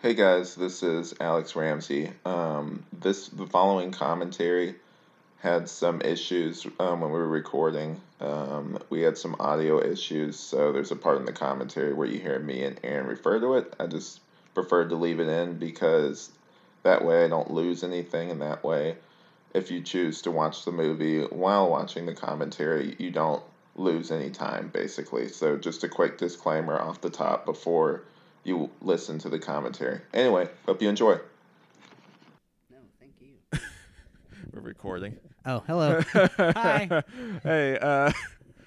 Hey guys, this is Alex Ramsey. Um, this the following commentary had some issues um, when we were recording. Um, we had some audio issues, so there's a part in the commentary where you hear me and Aaron refer to it. I just preferred to leave it in because that way I don't lose anything, and that way, if you choose to watch the movie while watching the commentary, you don't lose any time, basically. So, just a quick disclaimer off the top before you listen to the commentary. Anyway, hope you enjoy. No, thank you. We're recording. Oh, hello. Hi. hey, uh,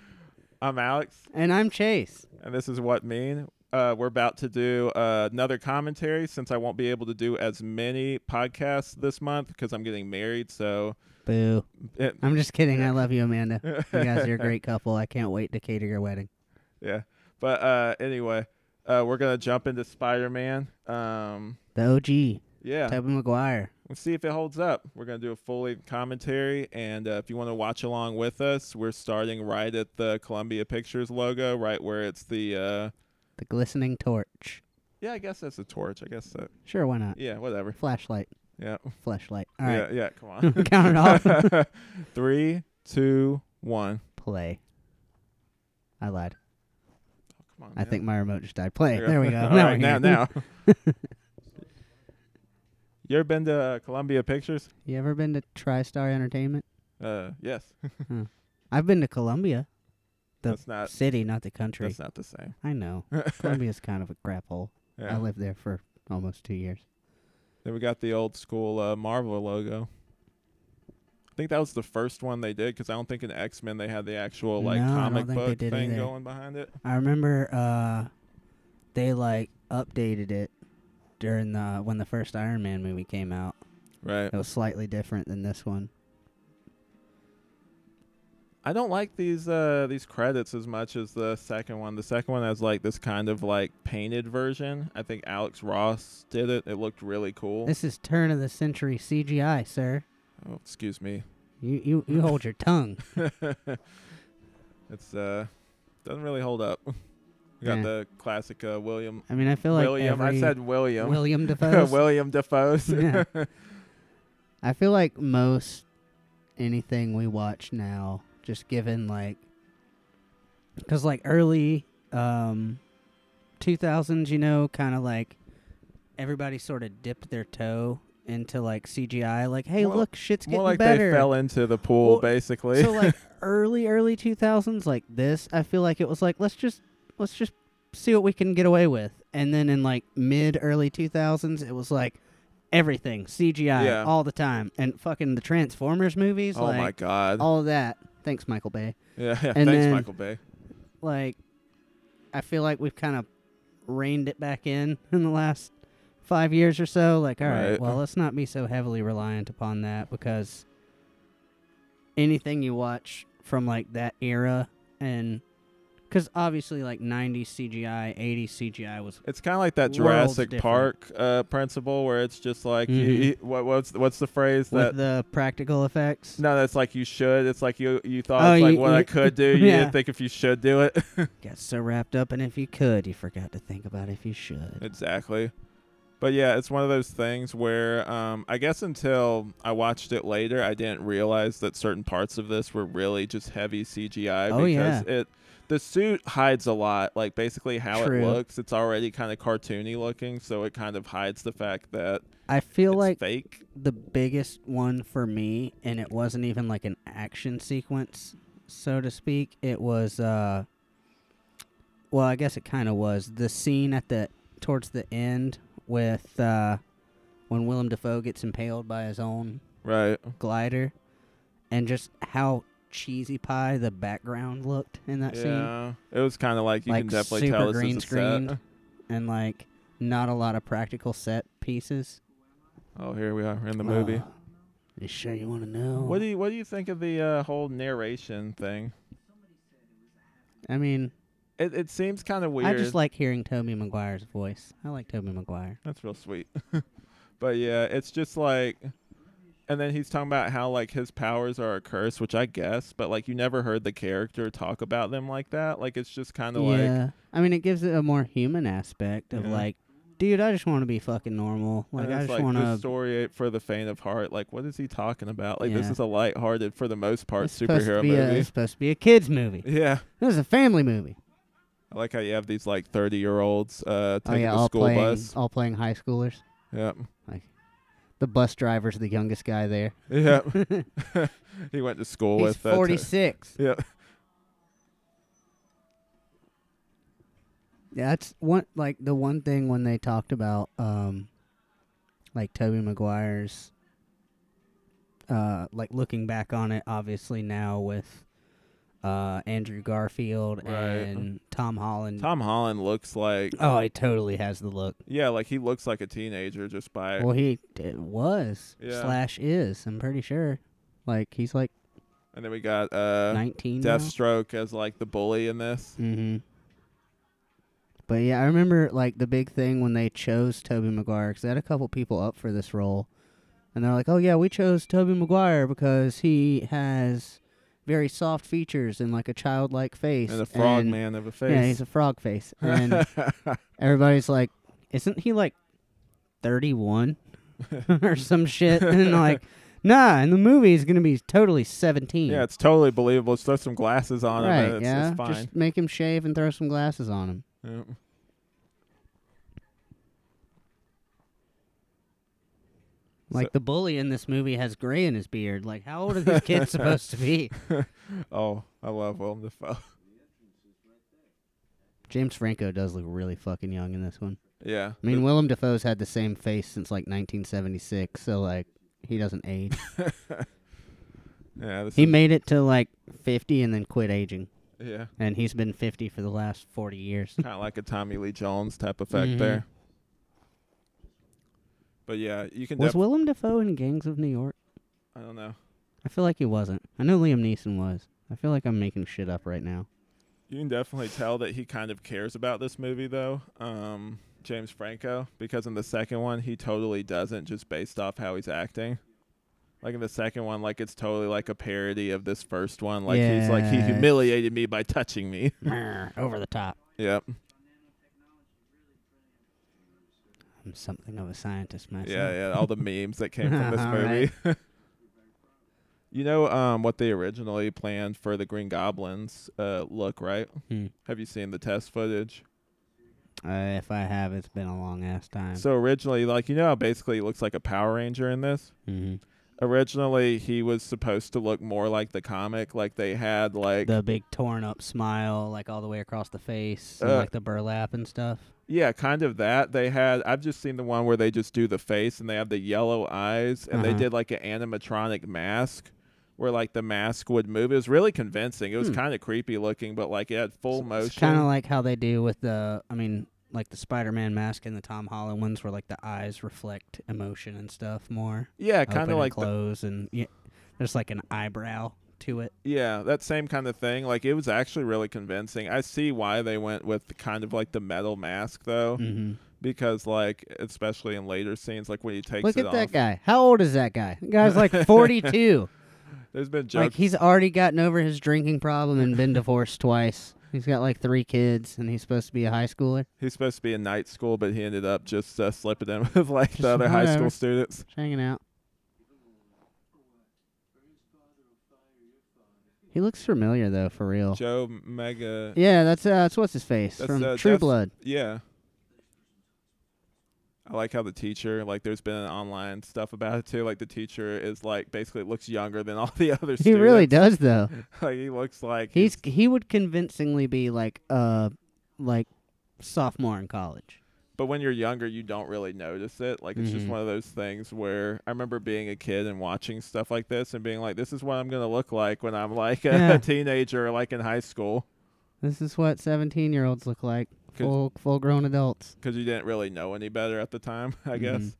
I'm Alex, And I'm Chase. and this is Wut Mean. Uh, we're about to do uh, another commentary since I won't be able to do as many podcasts this month because I'm getting married. So, Boo. it, I'm just kidding. I love you, Amanda. You guys are a great couple. I can't wait to cater your wedding. yeah. But uh, anyway, uh, we're gonna jump into Spider-Man. Um, The OG, yeah. Tobey Maguire. Let's see if it holds up. We're gonna do a fully commentary, and uh, if you want to watch along with us, we're starting right at the Columbia Pictures logo, right where it's the. Uh, The glistening torch. yeah, I guess that's a torch. I guess that. Sure, why not? Yeah, whatever. Flashlight. Yeah. Flashlight. All right. Yeah, yeah. Come on. Count it off. Three, two, one. Play. I lied. Come on. I think my remote just died. Play. Yeah. There we go. All now right, now, now. you ever been to uh, Columbia Pictures? You ever been to TriStar Entertainment? Uh, yes. I've been to Columbia. The that's not. city, not the country. That's not the same. I know. Columbia's kind of a crap hole. I lived there for almost two years. Then we got the old school uh, Marvel logo. I think that was the first one they did because I don't think in X Men they had the actual like No, I don't comic think they book did thing either. going behind it. I remember uh they like updated it during the when the first Iron Man movie came out. Right. It was slightly different than this one. I don't like these uh these credits as much as the second one. The second one has like this kind of like painted version. I think Alex Ross did it. It looked really cool. This is turn of the century CGI, sir. oh, excuse me. You you you hold your tongue. it's uh doesn't really hold up. We got Yeah. the classic uh, William I mean, I feel like William. I said William. William Dafoe. William Dafoe's. Yeah. I feel like most anything we watch now, just given like, because like early um, 2000s, you know, kind of like everybody sort of dipped their toe into like CGI. Like, hey, More- look, shit's getting better. More like better. they fell into the pool, Well, basically. so like early early 2000s like this i feel like it was like let's just let's just see what we can get away with and then in like mid early 2000s it was like everything cgi Yeah. all the time and fucking the transformers movies oh like my god. all of that thanks michael bay yeah, yeah. Thanks, then- Michael Bay. like i feel like we've kind of reined it back in in the last five years or so like all right Right. well let's not be so heavily reliant upon that because anything you watch from like that era and because obviously like 90s cgi 80s cgi was It's kind of like that World's Jurassic different. Park uh, principle, where it's just like you, Mhm. you- what, what's what's the phrase with that? the practical effects no, that's like you should. It's like you you thought Oh, it's like you- what I you- could do. You Yeah. didn't think if you should do it. got so wrapped up and if you could you forgot to think about if you should exactly. But yeah, it's one of those things where um, I guess until I watched it later, I didn't realize that certain parts of this were really just heavy CGI Oh, because yeah. it the suit hides a lot. Like basically how True. it looks, it's already kind of cartoony looking, so it kind of hides the fact that i feel like fake. the biggest one for me, and it wasn't even like an action sequence, so to speak. It was, uh, well, I guess it kind of was the scene at the towards the end with uh, when Willem Dafoe gets impaled by his own Right. glider, and just how cheesy pie the background looked in that scene, Yeah, it was kind of like you Like can definitely super tell green is a set. screened. and like not a lot of practical set pieces. Oh, here we are in the movie. Uh, you sure you want to know? What do you what do you think of the uh, whole narration thing? I mean, It it seems kind of weird. I just like hearing Tobey Maguire's voice. I like Tobey Maguire. That's real sweet. but yeah, it's just like and then he's talking about how like his powers are a curse, which I guess, but like you never heard the character talk about them like that. Like it's just kind of like yeah, I mean, it gives it a more human aspect of Yeah. like dude, I just want to be fucking normal. Like I just like want to. story for the faint of heart. Like, what is he talking about? Like, this is a lighthearted, for the most part, It's superhero be a, movie. it's supposed to be a kids movie. yeah, This is a family movie. I like how you have these like thirty year olds uh, Oh taking yeah, the all school playing, bus. all playing high schoolers. Yep. Like the bus driver's the youngest guy there. Yep. he went to school He's with. Uh, t- 46. yeah. Yeah, that's one like the one thing when they talked about um like Tobey Maguire's uh like looking back on it obviously now with uh Andrew Garfield Right. and Tom Holland. Tom Holland looks like. oh, he totally has the look. Yeah, like he looks like a teenager just by. Well, he d- was Yeah. slash is. I'm pretty sure. Like he's like and then we got uh, 19 now. Deathstroke as like the bully in this. Mm-hmm. But yeah, I remember like the big thing when they chose Tobey Maguire because they had a couple people up for this role, and they're like, "Oh yeah, we chose Tobey Maguire because he has very soft features and like a childlike face And a frog and- man of a face. Yeah, he's a frog face, and everybody's like, "Isn't he like thirty-one or some shit?" and like, nah, in the movie he's gonna be totally seventeen. yeah, it's totally believable. Just throw some glasses on him. right. and it's, yeah, it's fine. just make him shave and throw some glasses on him. Like So- the bully in this movie has gray in his beard. Like, how old are these kids supposed to be? Oh, I love Willem Dafoe. James Franco does look really fucking young in this one. Yeah. I mean, Willem Dafoe's had the same face since like 1976, so like he doesn't age. yeah. He is, made it to like 50 and then quit aging, yeah. and he's been 50 for the last 40 years. Kind of like a Tommy Lee Jones type effect Mhm. there. But yeah, you can. Was Def- Willem Dafoe in Gangs of New York? I don't know. I feel like he wasn't. I know Liam Neeson was. I feel like I'm making shit up right now. You can definitely tell that he kind of cares about this movie, though. Um, James Franco, because in the second one he totally doesn't, just based off how he's acting. Like in the second one, like it's totally like a parody of this first one. Like he's like he Yeah. humiliated me by touching me. Over the top. yep. I'm something of a scientist myself. Yeah, yeah. All the memes that came from this movie. you know um, what they originally planned for the Green Goblins uh, look, right? Hmm. Have you seen the test footage? Uh, if I have, it's been a long ass time. So originally, like you know, how basically he looks like a Power Ranger in this. hmm Originally, he was supposed to look more like the comic. Like they had like the big torn up smile, like all the way across the face, and Uh, like the burlap and stuff. Yeah, kind of that. They had I've just seen the one where they just do the face and they have the yellow eyes and they Uh-huh. did like an animatronic mask. Where like the mask would move, it was really convincing. It was Hmm. kind of creepy looking, but like it had full motion. Kind of like how they do with the, I mean, like the Spider-Man mask and the Tom Holland ones, where like the eyes reflect emotion and stuff more. yeah, kind of like the, close, and yeah, there's like an eyebrow to it. Yeah, that same kind of thing. Like it was actually really convincing. I see why they went with kind of like the metal mask though, hmm because like especially in later scenes, like when he takes Look at that guy. How old is that guy? The guy's like 42. There's been jokes. like he's already gotten over his drinking problem and been divorced twice. He's got like three kids, and he's supposed to be a high schooler. he's supposed to be in night school, but he ended up just uh, slipping in with like Just the other high school students. Just hanging out. He looks familiar though, for real. Joe Mega. Yeah, that's uh, that's what's his face That's, from uh, True Blood. Yeah. I like how the teacher, like, there's been online stuff about it too. Like, the teacher is like basically looks younger than all the other students. He really does though. like, he looks like He's he would convincingly be like uh like sophomore in college. But when you're younger, you don't really notice it. Like it's just Mhm. one of those things where I remember being a kid and watching stuff like this and being like, "This is what I'm gonna look like when I'm like a, Yeah. teenager, like in high school," This is what seventeen year olds look like, Full full grown adults. because you didn't really know any better at the time. I Mhm. guess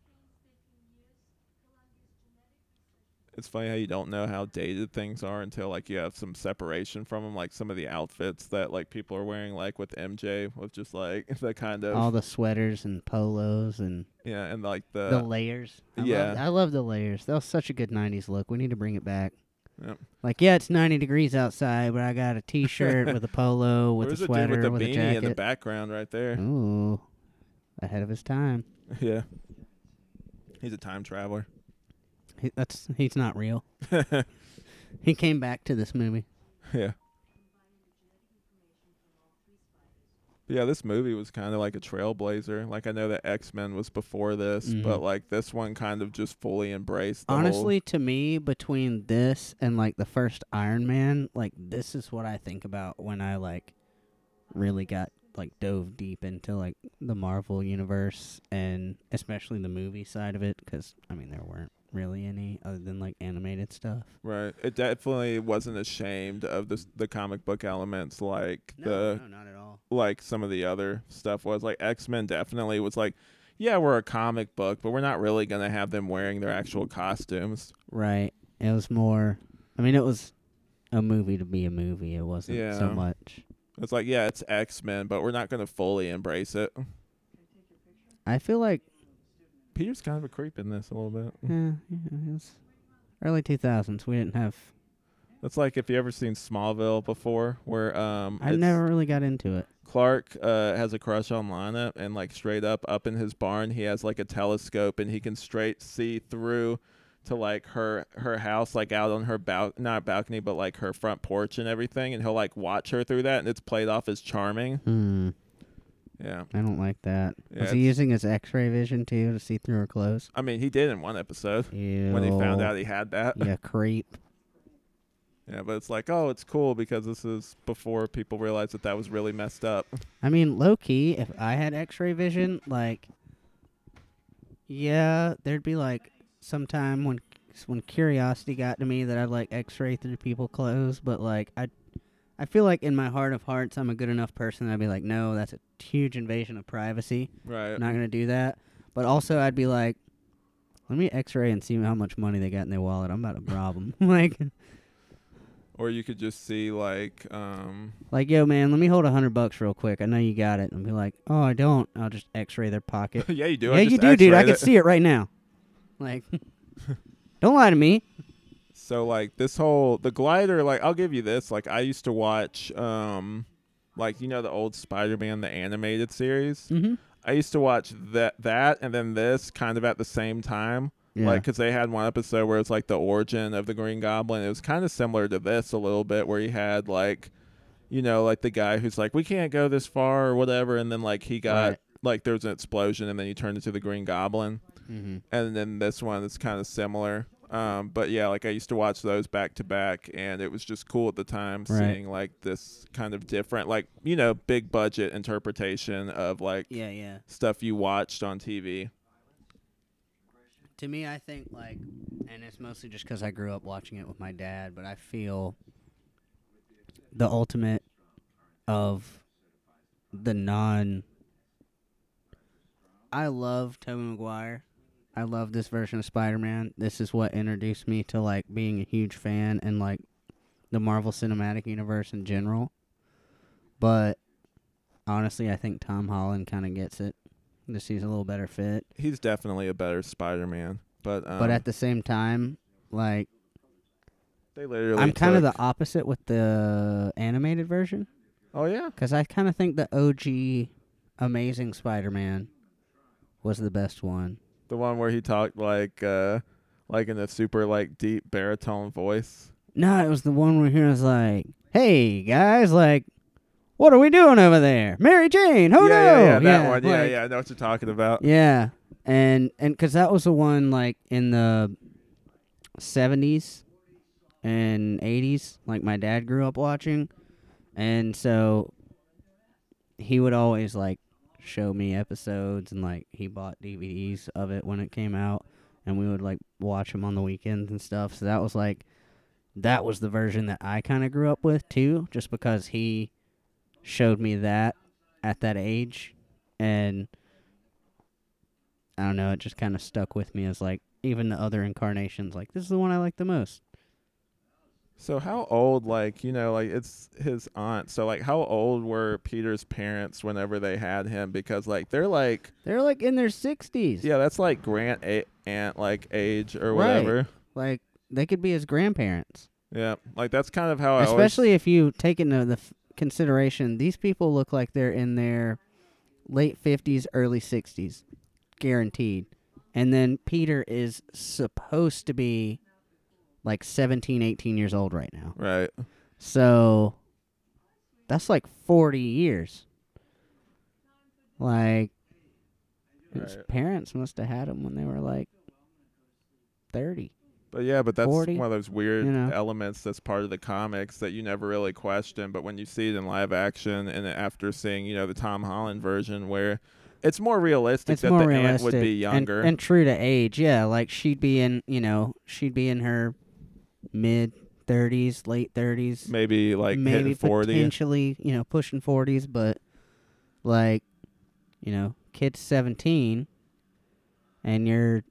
it's funny how you don't know how dated things are until like you have some separation from them. Like some of the outfits that like people are wearing, like with MJ, with just like the kind of All the sweaters and polos and yeah, and like the the layers. I yeah. love, I love the layers. That was such a good '90s look. We need to bring it back. Yep. Like, yeah, it's 90 degrees outside, but I got a T-shirt with a polo with There's a sweater with the with a beanie in the background right there. Ooh, ahead of his time. Yeah. He's a time traveler. He, that's he's not real. He came back to this movie. Yeah. But yeah, this movie was kind of like a trailblazer. Like I know that X Men was before this, Mhm. but like this one kind of just fully embraced. The whole- Honestly, to me, between this and like the first Iron Man, like this is what I think about when I like really got like dove deep into like the Marvel universe and especially the movie side of it because I mean there weren't really any other than like animated stuff. right, it definitely wasn't ashamed of the the comic book elements like the no, not at all. like some of the other stuff was. Like X Men definitely was like, yeah, we're a comic book, but we're not really gonna have them wearing their actual costumes. Right. It was more. I mean, it was a movie to be a movie. It wasn't so much. It's like, yeah, it's X Men, but we're not gonna fully embrace it. I feel like Peter's kind of a creep in this a little bit. yeah, yeah, it was early two thousands. We didn't have. That's like if you ever seen Smallville before, where um, I never really got into it. Clark uh, has a crush on Lana, and like straight up up in his barn, he has like a telescope, and he can straight see through to like her her house, like out on her bal not balcony, but like her front porch and everything, and he'll like watch her through that, and it's played off as charming. Hmm. Yeah, I don't like that. Yeah, was he using his X-ray vision too to see through her clothes? I mean he did in one episode Ew. when he found out he had that. Yeah, creep. Yeah, but it's like, oh, it's cool because this is before people realized that that was really messed up. I mean, low key, if I had X-ray vision, like, yeah, there'd be like some time when when curiosity got to me that I'd like X-ray through people clothes, but like I, I feel like in my heart of hearts, I'm a good enough person. That I'd be like, no, that's a huge invasion of privacy. Right. not gonna do that. But also, I'd be like, let me X-ray and see how much money they got in their wallet. I'm about to rob them. like, Or you could just see like um like, yo, man, let me hold a hundred bucks real quick. I know you got it. And be like, oh, I don't. I'll just X-ray their pocket. yeah, you do. yeah, I you just do, dude. I can see it right now. Like, don't lie to me. So like this whole the glider, like I'll give you this. Like I used to watch um like you know the old Spider-Man the animated series. Mm-hmm. I used to watch that that and then this kind of at the same time. Yeah. Like, cause they had one episode where it's like the origin of the Green Goblin. It was kind of similar to this a little bit, where he had like, you know, like the guy who's like, we can't go this far or whatever, and then like he got Right. like there was an explosion, and then he turned into the Green Goblin, mm-hmm. and then this one is kind of similar. Um, but yeah, like I used to watch those back to back, and it was just cool at the time Right. seeing like this kind of different, like you know, big budget interpretation of like Yeah, yeah. stuff you watched on TV. To me, I think like, and it's mostly just because I grew up watching it with my dad, but I feel the ultimate of the non. I love Tobey Maguire. I love this version of Spider-Man. This is what introduced me to like being a huge fan and like the Marvel Cinematic Universe in general. But honestly, I think Tom Holland kind of gets it. Just he's a little better fit. He's definitely a better Spider-Man, but um, but at the same time, like they literally I'm kind of the opposite with the animated version oh yeah because I kind of think the OG Amazing Spider-Man was the best one. The one where he talked like uh like in a super like deep baritone voice. No, it was the one where he was like, "Hey guys, like, what are we doing over there? Mary Jane? who yeah, no!" yeah, yeah, that one. Yeah, like- yeah, I know what you're talking about. Yeah, and and because that was the one like in the seventies and eighties, like my dad grew up watching, and so he would always like show me episodes and like he bought DVDs of it when it came out, and we would like watch them on the weekends and stuff. So that was like that was the version that I kind of grew up with too, just because he showed me that at that age, and I don't know, it just kind of stuck with me as like even the other incarnations. Like this is the one I like the most. So how old like, you know, like it's his aunt. So like how old were Peter's parents whenever they had him because like they're like They're like in their sixties. yeah, that's like Grant a- aunt like age or whatever. Right. Like they could be his grandparents. Yeah. Like that's kind of how I always Especially if you take into the f- consideration these people look like they're in their late 50s, early 60s, guaranteed. And then Peter is supposed to be like 17, 18 years old right now. Right. So that's like 40 years. Like his Right. parents must have had him when they were like 30. But yeah, but that's 40, one of those weird you know? elements that's part of the comics that you never really question. But when you see it in live action, and after seeing, you know, the Tom Holland version where it's more realistic It's that more the realistic aunt would be and- younger. and, true to age. Yeah, like she'd be in, you know, she'd be in her mid 30s, late 30s, maybe like maybe hitting 40. potentially, you know, pushing 40s, but like, you know, kid's 17 and you're,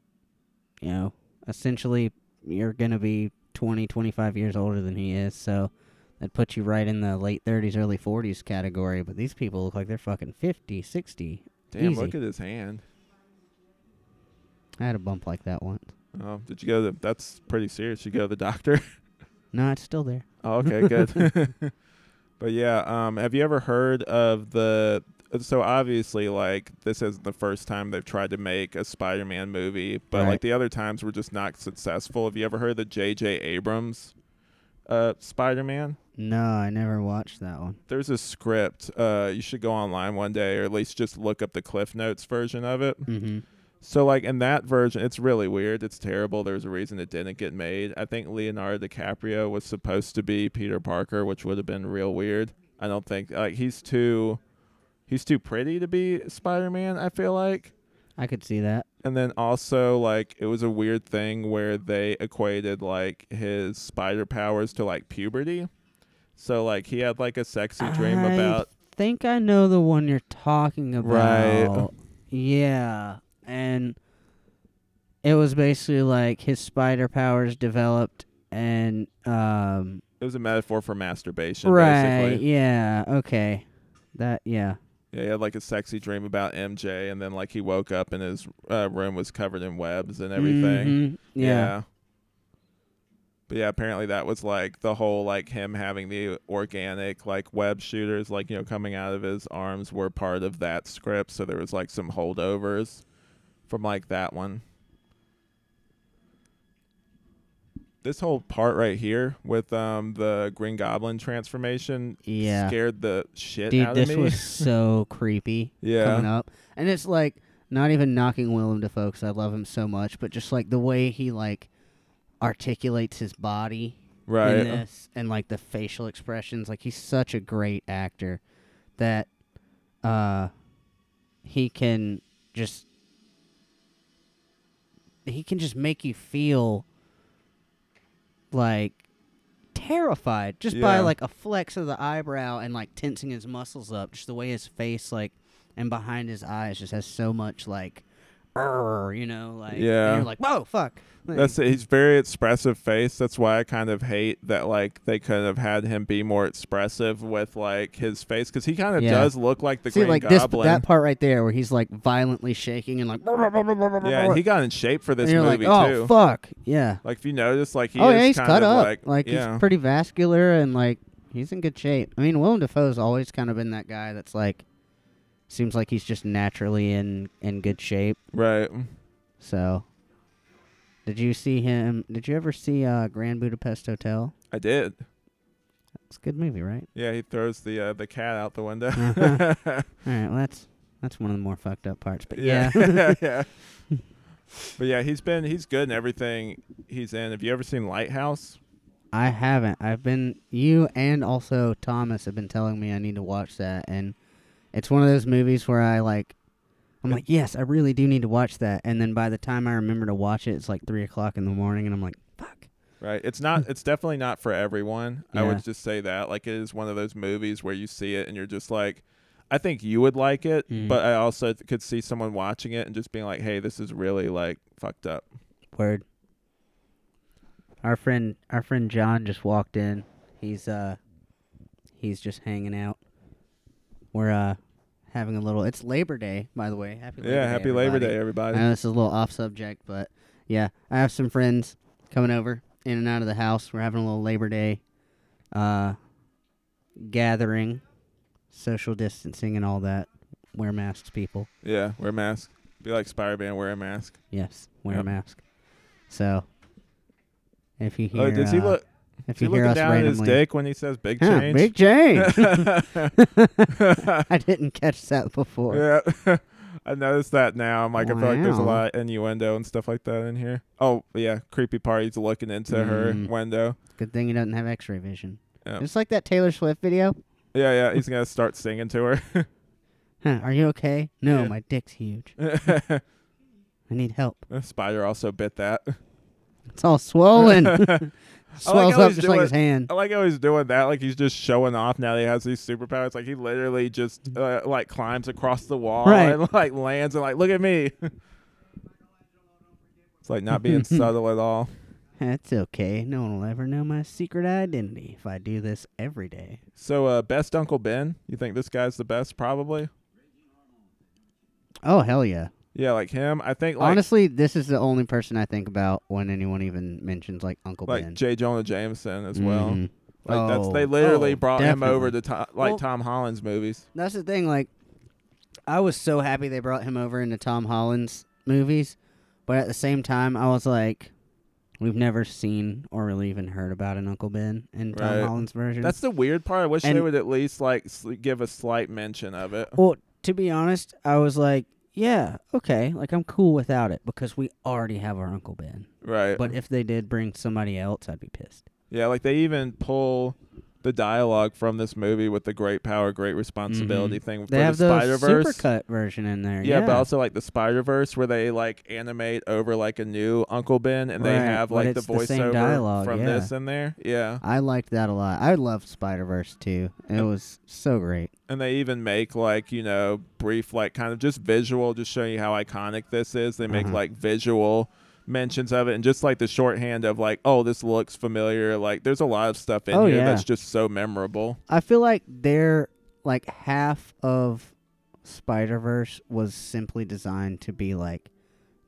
you know, essentially you're going to be 20, 25 years older than he is. So that puts you right in the late 30s, early 40s category. But these people look like they're fucking 50, 60. Damn, easy. look at his hand. I had a bump like that once. Oh, did you go to That's pretty serious. You go to the doctor? No, it's still there. Oh, okay, good. but yeah, um, have you ever heard of the? So obviously, like this isn't the first time they've tried to make a Spider-Man movie, but Right. like the other times were just not successful. Have you ever heard of the J.J. Abrams uh, Spider-Man? No, I never watched that one. There's a script. Uh, you should go online one day, or at least just look up the Cliff Notes version of it. Mm-hmm. So like in that version, it's really weird. It's terrible. There's a reason it didn't get made. I think Leonardo DiCaprio was supposed to be Peter Parker, which would have been real weird. I don't think like he's too he's too pretty to be Spider-Man, I feel like. I could see that. And then also like it was a weird thing where they equated like his spider powers to like puberty. So like he had like a sexy dream about I about think I know the one you're talking about. Right. Yeah, and it was basically like his spider powers developed, and um, it was a metaphor for masturbation right. basically. Yeah. Okay. That. Yeah. Yeah, he had like a sexy dream about MJ, and then like he woke up and his uh, room was covered in webs and everything. Mhm, Yeah. But yeah, apparently that was like the whole like him having the organic like web shooters like you know coming out of his arms were part of that script. So there was like some holdovers from like that one. This whole part right here with um the Green Goblin transformation Yeah. scared the shit Dude, out this of me. was so creepy. yeah. coming up. And it's like not even knocking Willem Dafoe 'cause I love him so much, but just like the way he like articulates his body Right. in this and like the facial expressions. Like he's such a great actor that uh he can just he can just make you feel like terrified just by like a flex of the eyebrow and like tensing his muscles up just the way his face like and behind his eyes just has so much like you know like and Yeah. you're like whoa fuck Like, That's it. He's very expressive face. That's why I kind of hate that like they could have had him be more expressive with like his face because he kind of Yeah. does look like the See, Green like this, that part right there, where he's like violently shaking and like, yeah, and he got in shape for this and you're movie like, oh too. fuck, yeah. Like if you notice, like he oh is yeah, he's kind cut of up. like, Like, yeah, he's pretty vascular and like he's in good shape. I mean, Willem Dafoe's always kind of been that guy that's like, seems like he's just naturally in in good shape. right. So, did you see him? Did you ever see uh, Grand Budapest Hotel? I did. It's a good movie, right? Yeah, he throws the uh, the cat out the window. Uh-huh. All right, well that's that's one of the more fucked up parts. But yeah, yeah, yeah. But yeah, he's been he's good in everything he's in. Have you ever seen Lighthouse? I haven't. I've been you and also Thomas have been telling me I need to watch that, and it's one of those movies where I like. I'm like, yes, I really do need to watch that, and then by the time I remember to watch it, it's like three o'clock in the morning, and I'm like, fuck. Right. It's not. It's definitely not for everyone. I would just say that. Like, it is one of those movies where you see it and you're just like, I think you would like it, Mm. but I also th- could see someone watching it and just being like, Hey, this is really like fucked up. Word. Our friend, our friend John just walked in. He's uh, he's just hanging out. We're uh, having a little. It's Labor Day, by the way. Happy Labor yeah. Day, Happy Labor Day, everybody. I know this is a little off subject, but yeah, I have some friends coming over in and out of the house. We're having a little Labor Day uh, gathering, social distancing, and all that wear masks, people. Yeah, wear a mask. Be like Spider-Man, wear a mask. Yes, wear Yep. a mask. So, if you hear, Oh, does he uh, look? If he you hear us down at his dick when he says "big Huh, change"? big change. I didn't catch that before. yeah, I noticed that now. I'm like, I feel like there's a lot of innuendo and stuff like that in here. Oh, yeah, creepy party's looking into her Mm. window. Good thing he doesn't have X-ray vision. Yeah. Just like that Taylor Swift video. Yeah, yeah, he's gonna start singing to her. Huh, are you okay? No, Yeah. my dick's huge. I need help. The Spider also bit that. It's all swollen. I Swells how up he's just like doing- his hand. I like how he's doing that. Like he's just showing off now that he has these superpowers. Like he literally just uh, like climbs across the wall Right. and like lands and like look at me. it's like not being subtle at all. That's okay. No one will ever know my secret identity if I do this every day. So uh, best Uncle Ben. You think this guy's the best? Probably. Oh hell yeah! Yeah, like him. I think like Honestly, this is the only person I think about when anyone even mentions like Uncle like Ben. J. Jonah Jameson as well. Mhm. Like that's Oh, they literally oh, brought him over to like Well- Tom Holland's movies. That's the thing. Like, I was so happy they brought him over into Tom Holland's movies, but at the same time, I was like, we've never seen or really even heard about an Uncle Ben in Tom Right. Holland's version. That's the weird part. I wish they would at least like give a slight mention of it. well, to be honest, I was like, yeah, okay, like I'm cool without it because we already have our Uncle Ben. Right. But if they did bring somebody else, I'd be pissed. Yeah, like they even pull the dialogue from this movie with the great power, great responsibility thing Mm-hmm. They for have the Spider Verse. supercut version in there. Yeah, Yeah, but also like the Spider Verse where they like animate over like a new Uncle Ben and they have like the voiceover dialogue, from yeah. this in there. Yeah. I liked that a lot. I loved Spider Verse too. It was so great. And they even make like, you know, brief like kind of just visual, just showing you how iconic this is. They make Uh-huh. like visual mentions of it and just like the shorthand of like, oh, this looks familiar. Like there's a lot of stuff in Oh, here yeah. that's just so memorable. I feel like they're like half of Spider Verse was simply designed to be like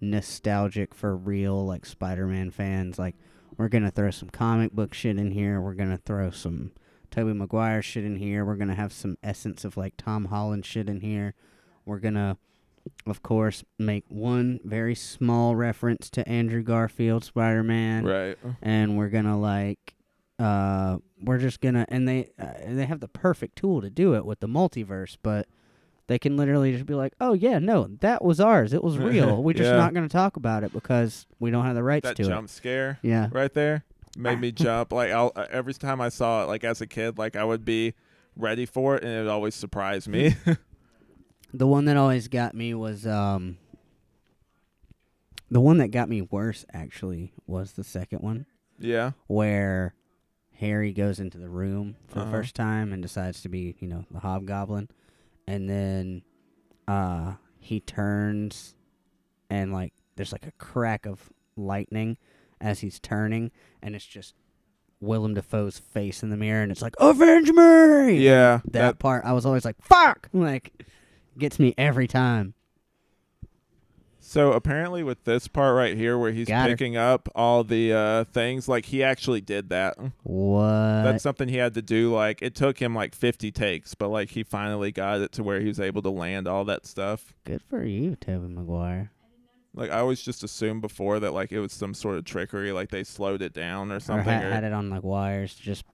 nostalgic for real like Spider Man fans. Like we're gonna throw some comic book shit in here. We're gonna throw some Tobey Maguire shit in here. We're gonna have some essence of like Tom Holland shit in here. We're gonna of course make one very small reference to Andrew Garfield Spider Man Right. and we're gonna like uh we're just gonna and they uh, and they have the perfect tool to do it with the multiverse but they can literally just be like oh yeah no that was ours it was real we're just Yeah. not gonna talk about it because we don't have the rights That to jump scare. it yeah right there made me jump like I'll, uh, every time i saw it like as a kid like i would be ready for it and it always surprised me the one that always got me was um the one that got me worse actually was the second one yeah where Harry goes into the room for Uh-huh. the first time and decides to be, you know, the hobgoblin. And then uh he turns and like there's like a crack of lightning as he's turning and it's just Willem Dafoe's face in the mirror and it's like avenge me. yeah That, part I was always like fuck like gets me every time. so apparently with this part right here where he's Got her. picking up all the uh things like he actually did that What? that's something he had to do like it took him like 50 takes but like he finally got it to where he was able to land all that stuff Good for you, Tobey Maguire. like i always just assumed before that like it was some sort of trickery like they slowed it down or Or something had, or- had it on like wires to just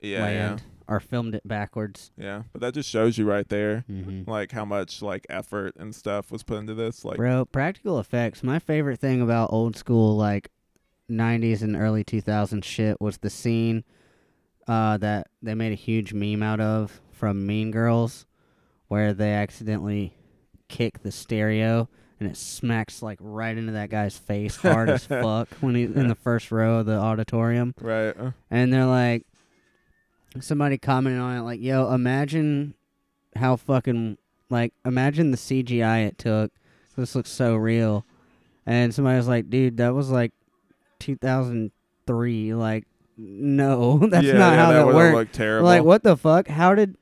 yeah yeah land or filmed it backwards. yeah but that just shows you right there Mm-hmm. like how much like effort and stuff was put into this like Bro, practical effects. My favorite thing about old school like 90s and early 2000s shit was the scene uh, that they made a huge meme out of from Mean Girls where they accidentally kick the stereo and it smacks like right into that guy's face hard as fuck when he's in the first row of the auditorium. right uh, And they're like, somebody commented on it, like, yo, imagine how fucking, like, imagine the CGI it took. This looks so real. And somebody was like, dude, that was like 2003. Like, no, that's yeah, not yeah, how that that worked. terrible Like, what the fuck? How did,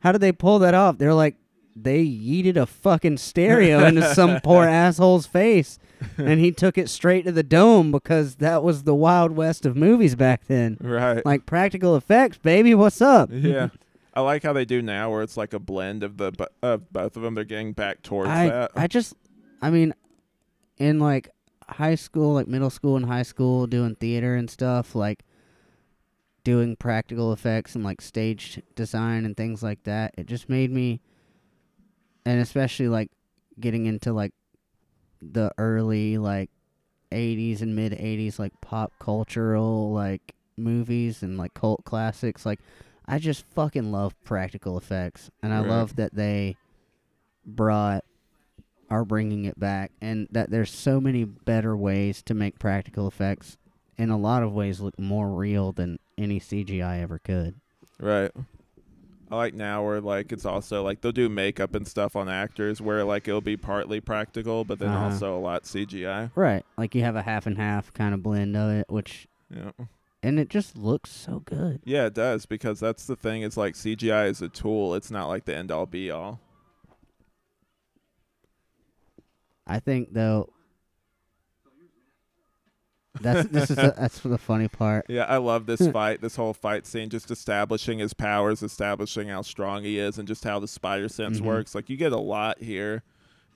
how did they pull that off? They're like, they yeeted a fucking stereo into some poor asshole's face, and he took it straight to the dome because that was the wild west of movies back then. right Like practical effects, baby. What's up? yeah I like how they do now, where it's like a blend of the of both of them. They're getting back towards I that. I just I mean in like high school, like middle school and high school doing theater and stuff, like doing practical effects and like stage design and things like that. It just made me and especially like getting into like the early like 80s and mid 80s like pop cultural like movies and like cult classics like I just fucking love practical effects and I Right. love that they brought are bringing it back and that there's so many better ways to make practical effects in a lot of ways look more real than any CGI ever could. Right. I like now where like it's also like they'll do makeup and stuff on actors where like it'll be partly practical, but then Uh-huh. also a lot CGI. Right. Like you have a half and half kind of blend of it which Yeah. and it just looks so good. Yeah, it does because that's the thing. It's like CGI is a tool. It's not like the end all be all. I think though that's this is the, that's the funny part. Yeah, I love this fight, this whole fight scene, just establishing his powers, establishing how strong he is, and just how the spider sense Mhm. works. Like you get a lot here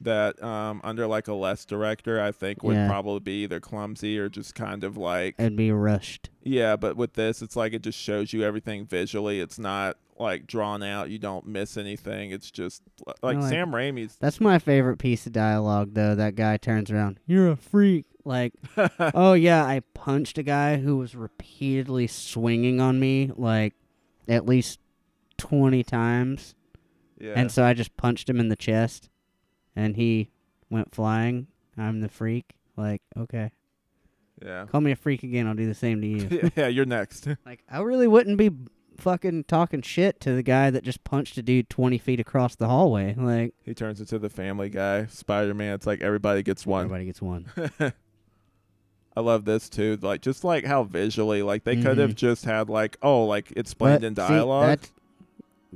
that um, under like a less director, I think would Yeah. probably be either clumsy or just kind of like It'd be rushed. yeah. But with this, it's like it just shows you everything visually. It's not like drawn out. You don't miss anything. It's just like like- Sam Raimi's. That's my favorite piece of dialogue though. That guy turns around, "You're a freak." Like, "Oh yeah, I punched a guy who was repeatedly swinging on me like at least 20 times." yeah. And so I just punched him in the chest and he went flying. I'm the freak. Like, okay. yeah. Call me a freak again, I'll do the same to you. yeah, you're next. like, I really wouldn't be fucking talking shit to the guy that just punched a dude 20 feet across the hallway. Like, he turns into the Family Guy, Spider Man. It's like everybody gets one. everybody gets one. I love this too. Like just like how visually, like they could have Mhm. just had like, oh, like explained But, in see, dialogue. that's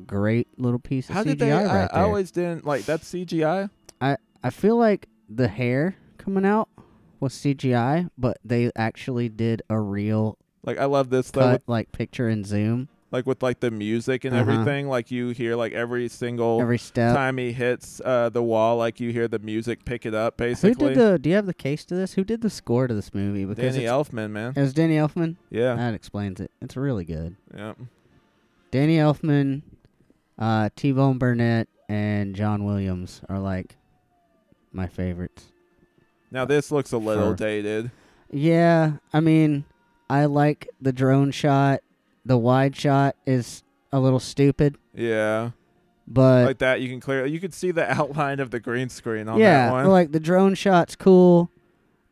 great little piece of how CGI did they? I, right I there. always didn't like that's CGI. I feel like the hair coming out was CGI, but they actually did a real Like I love this though, cut, with, like picture and zoom like with like the music and Uh-huh. everything. Like you hear like every single every step. time he hits uh, the wall, like you hear the music pick it up. Who Basically, did the? Do you have the case to this? Who did the score to this movie? Because Danny it's, Elfman, man. it was Danny Elfman. Yeah, That explains it. It's really good. yeah. Danny Elfman, uh, T Bone Burnett, and John Williams are like my favorites. Now this looks a little For- dated. Yeah, I mean, I like the drone shot. The wide shot is a little stupid, Yeah, but like that you can clear. You can see the outline of the green screen on yeah, that one. like the drone shot's cool.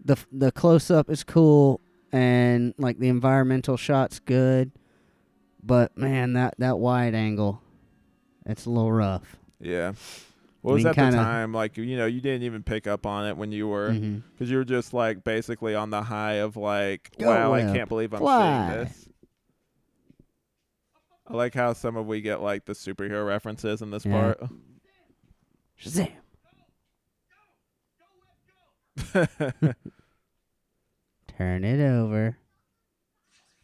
the The close up is cool, and like the environmental shot's good. But man, that that wide angle, it's a little rough. Yeah. What was mean, at the time? Like, you know, you didn't even pick up on it when you were, mm-hmm. because you were just like basically on the high of like, Go wow, I can't believe I'm fly. seeing this. I like how some of we get like the superhero references in this Yeah. Shazam! part. Turn it over.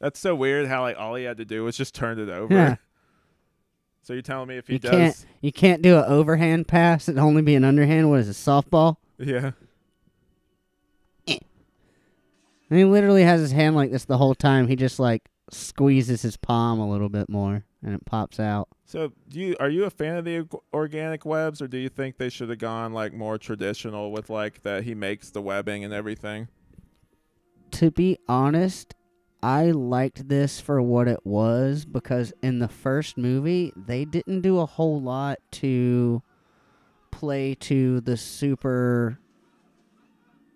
That's so weird how like all he had to do was just turn it over. So you're telling me if he You does, can't you can't do an overhand pass. It'd only be an underhand. What is it, softball? yeah, And he literally has his hand like this the whole time. He just like squeezes his palm a little bit more, and it pops out. So, do you are you a fan of the org- organic webs, or do you think they should have gone like more traditional with like that he makes the webbing and everything? To be honest, I liked this for what it was because in the first movie they didn't do a whole lot to play to the super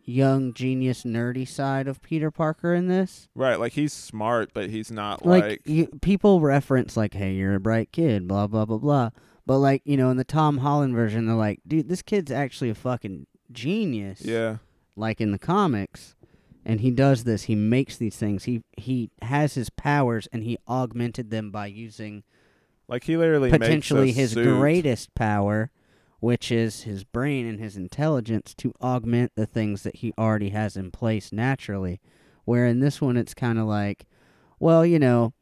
young genius nerdy side of Peter Parker in this. Right, like he's smart, but he's not like, like, you, people reference like hey you're a bright kid blah blah blah blah. But like you know in the tom holland version they're like dude this kid's actually a fucking genius. Yeah, like in the comics and he does this. He makes these things. He he has his powers and he augmented them by using like he literally potentially makes his suit. greatest power which is his brain and his intelligence to augment the things that he already has in place naturally. Where in this one it's kind of like well you know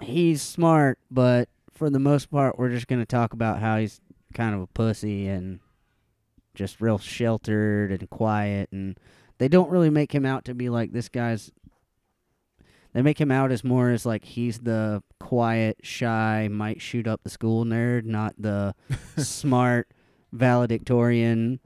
he's smart but for the most part, we're just gonna talk about how he's kind of a pussy and just real sheltered and quiet, and they don't really make him out to be like this guy's. They make him out as more as like he's the quiet, shy, might shoot up the school nerd, not the smart, valedictorian,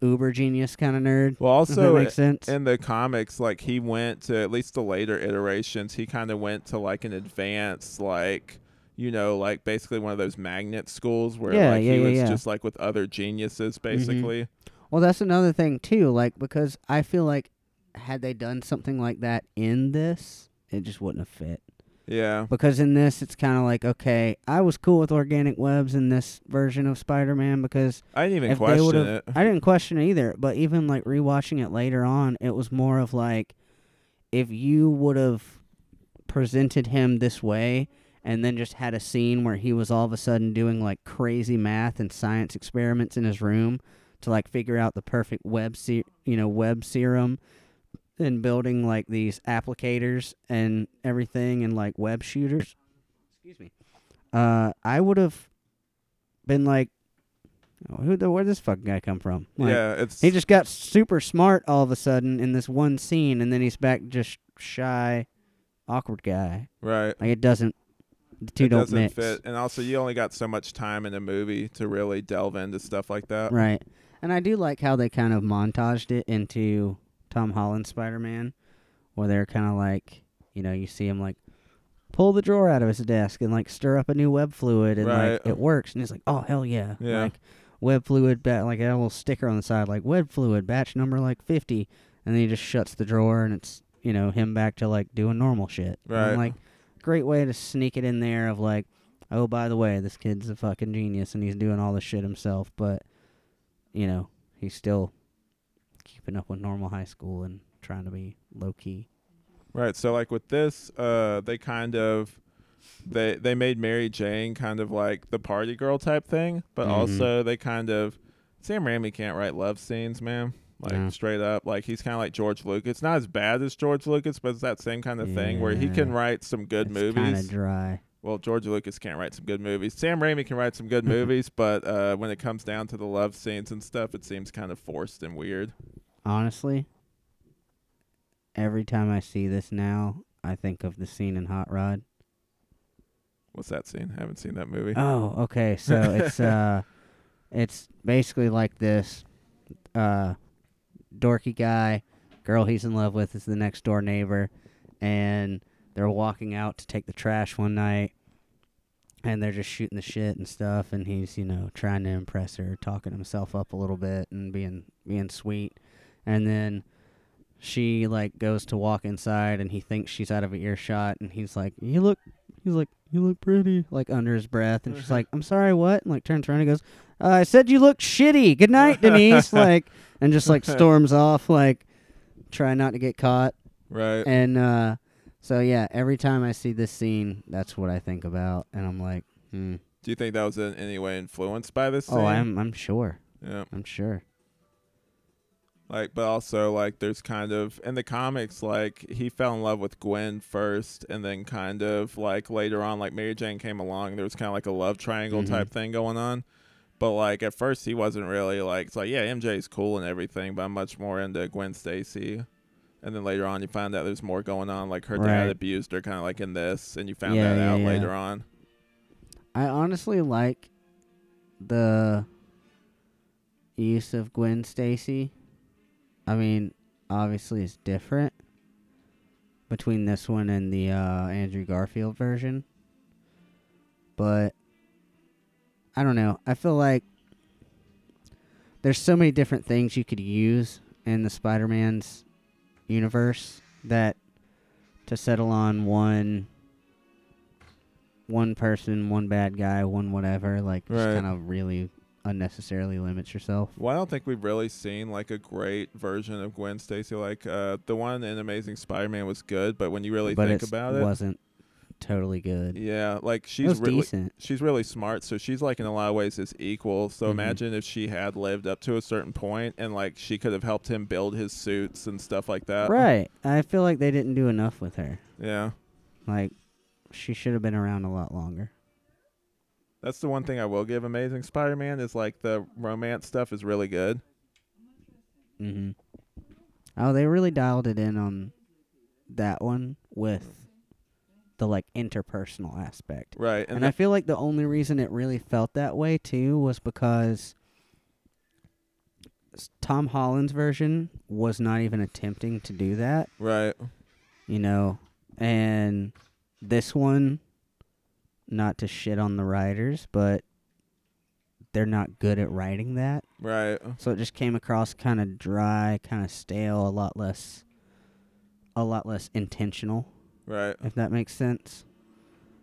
uber genius kind of nerd. Well, also makes sense. in the comics, like he went to at least the later iterations, he kind of went to like an advanced, like you know, like basically one of those magnet schools where Yeah, like yeah, he yeah, was just like with other geniuses, mm-hmm. basically. Well, that's another thing too. Like because I feel like had they done something like that in this, it just wouldn't have fit. Yeah, Because in this, it's kind of like okay, I was cool with organic webs in this version of Spider-Man because I didn't even question it. I didn't question it either. But even like rewatching it later on, it was more of like if you would have presented him this way and then just had a scene where he was all of a sudden doing like crazy math and science experiments in his room to like figure out the perfect web se- you know web serum and building like these applicators and everything and like web shooters excuse me uh i would have been like oh, who the where this fucking guy come from Like, yeah, it's he just got super smart all of a sudden in this one scene and then he's back just shy awkward guy right. like it doesn't the two it don't doesn't mix fit, and also you only got so much time in a movie to really delve into stuff like that. Right. And I do like how they kind of montaged it into Tom Holland's Spider Man, where they're kind of like, you know, you see him like pull the drawer out of his desk and like stir up a new web fluid and like it works. And he's like, oh, hell yeah. Yeah. Like web fluid, ba- like a little sticker on the side, like web fluid, batch number like 50. And then he just shuts the drawer and it's, you know, him back to like doing normal shit. And Right. like, great way to sneak it in there of like, oh, by the way, this kid's a fucking genius and he's doing all this shit himself, but you know, he's still keeping up with normal high school and trying to be low key. Right. So like with this, uh, they kind of they they made Mary Jane kind of like the party girl type thing, but Mhm. also they kind of Sam Raimi can't write love scenes, man. Like Yeah. straight up, like he's kind of like George Lucas. Not as bad as George Lucas, but it's that same kind of thing where he can write some good it's kind movies. of dry. Well, George Lucas can't write some good movies. Sam Raimi can write some good movies, but uh, when it comes down to the love scenes and stuff, it seems kind of forced and weird. Honestly, every time I see this now, I think of the scene in Hot Rod. What's that scene? I haven't seen that movie. Oh, okay. So it's uh, it's basically like this, uh, dorky guy, girl he's in love with is the next door neighbor, and they're walking out to take the trash one night, and they're just shooting the shit and stuff, and he's you know trying to impress her, talking himself up a little bit and being being sweet, and then she like goes to walk inside and he thinks she's out of earshot and he's like you look he's like you look pretty like under his breath and she's like i'm sorry what? And like turns around and goes uh, i said you look shitty. Good night denise like and just like storms off like try not to get caught. Right. and uh so yeah every time i see this scene that's what i think about and i'm like hmm. Do you think that was in any way influenced by this? oh scene? i'm i'm sure Yeah. i'm sure Like, but also like, there's kind of in the comics, like he fell in love with Gwen first, and then kind of like later on, like Mary Jane came along. There was kind of like a love triangle Mhm. type thing going on. But like at first, he wasn't really like it's like yeah, MJ's cool and everything, but I'm much more into Gwen Stacy. And then later on, you find out there's more going on. Like her Right. dad abused her, kind of like in this, and you found Yeah, that yeah, out yeah. later on. I honestly like the use of Gwen Stacy. I mean, obviously it's different between this one and the uh, Andrew Garfield version. But I don't know. I feel like there's so many different things you could use in the Spider-Man's universe that to settle on one one person, one bad guy, one whatever, like just kind of really unnecessarily limits yourself. Well, I don't think we've really seen like a great version of Gwen Stacy. Like uh, the one in Amazing Spider-Man was good, but when you really but think it about it, wasn't totally good. yeah, like she's really decent. she's really smart. So she's like in a lot of ways his equal. So Mhm. imagine if she had lived up to a certain point and like she could have helped him build his suits and stuff like that. Right. I feel like they didn't do enough with her. Yeah. Like she should have been around a lot longer. That's the one thing I will give Amazing Spider-Man is like the romance stuff is really good. Mm-hmm. Oh, they really dialed it in on that one with the like interpersonal aspect. Right. And, And, I feel like the only reason it really felt that way too was because Tom Holland's version was not even attempting to do that, right. you know, and this one, not to shit on the writers, but they're not good at writing that. Right. So it just came across kind of dry, kind of stale, a lot less, a lot less intentional, Right. if that makes sense.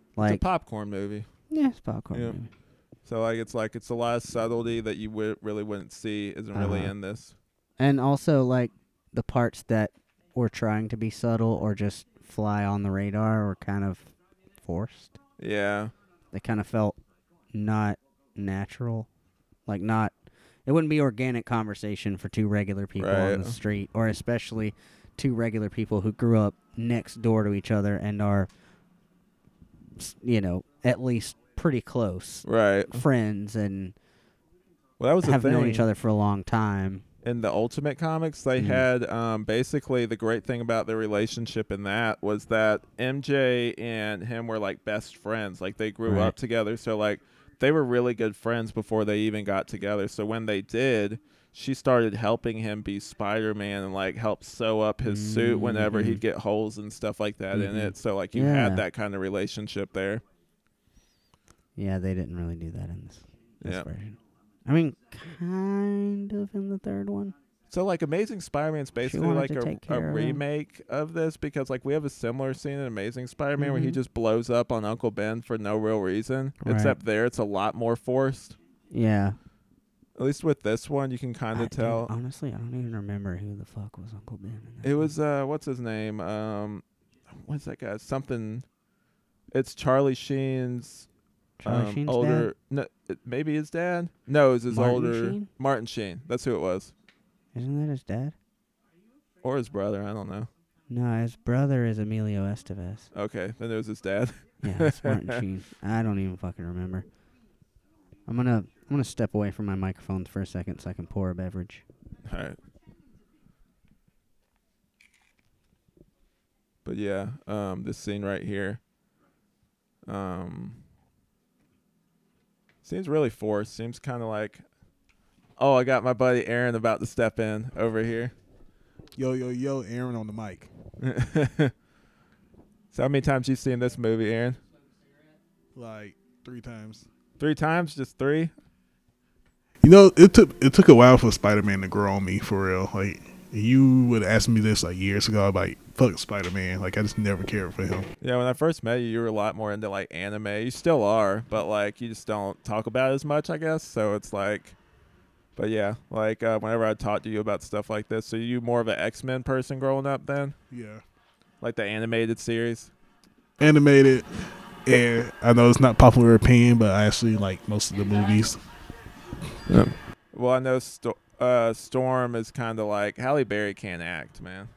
it's a Like, popcorn movie. yeah, it's popcorn. Movie. So like it's like it's a lot of subtlety that you would really wouldn't see isn't really Uh-huh. in this. And also, like, the parts that were trying to be subtle or just fly on the radar were kind of forced. Yeah. They kind of felt not natural. Like, not. It wouldn't be organic conversation for two regular people on the street, or especially two regular people who grew up next door to each other and are, you know, at least pretty close Right. friends and Well, that was the have known each other for a long time. in the Ultimate Comics, they Mhm. had um, basically the great thing about their relationship in that was that MJ and him were like best friends. Like they grew Right. up together, so like they were really good friends before they even got together. So when they did, she started helping him be Spider Man and like help sew up his suit whenever Mhm. he'd get holes and stuff like that in Mhm. it. So like you Yeah. had that kind of relationship there. Yeah, they didn't really do that in this, this Yeah. version. I mean, kind of in the third one. So like Amazing Spider-Man's basically like a, a care of remake of this because like we have a similar scene in Amazing Spider-Man where he Mhm. just blows up on Uncle Ben for no real reason. Right. Except there it's a lot more forced. Yeah. At least with this one you can kind of dude, tell. honestly, I don't even remember who the fuck was Uncle Ben. It one. was uh what's his name? Um what's that guy? Something it's Charlie Sheen's Charlie um, Sheen's older dad? no it- maybe his dad? No, it was his Martin older Sheen? Martin Sheen. That's who it was. Isn't that his dad? Or his brother, I don't know. No, his brother is Emilio Estevez. Okay, then it was his dad. Yeah, it's Martin Sheen. I don't even fucking remember. I'm gonna I'm gonna step away from my microphone for a second so I can pour a beverage. All right. But yeah, um, this scene right here, um, seems really forced. Seems kind of like, oh, I got my buddy Aaron about to step in over here. Yo, yo, yo, Aaron on the mic. so how many times you seen this movie, Aaron? Like three times. Three times? Just three? You know, it took it took a while for Spider Man to grow on me for real. Like you would ask me this like years ago, I'd like fuck Spider Man. Like I just never cared for him. Yeah, when I first met you, you were a lot more into like anime. You still are, but like you just don't talk about it as much, I guess. So it's like, but yeah, like uh, whenever I talk to you about stuff like this, so you more of an X Men person growing up then, Yeah. like the animated series. Animated and I know it's not popular opinion, but I actually like most of the movies. Well, I know Sto- uh, Storm is kind of like Halle Berry can't act, man.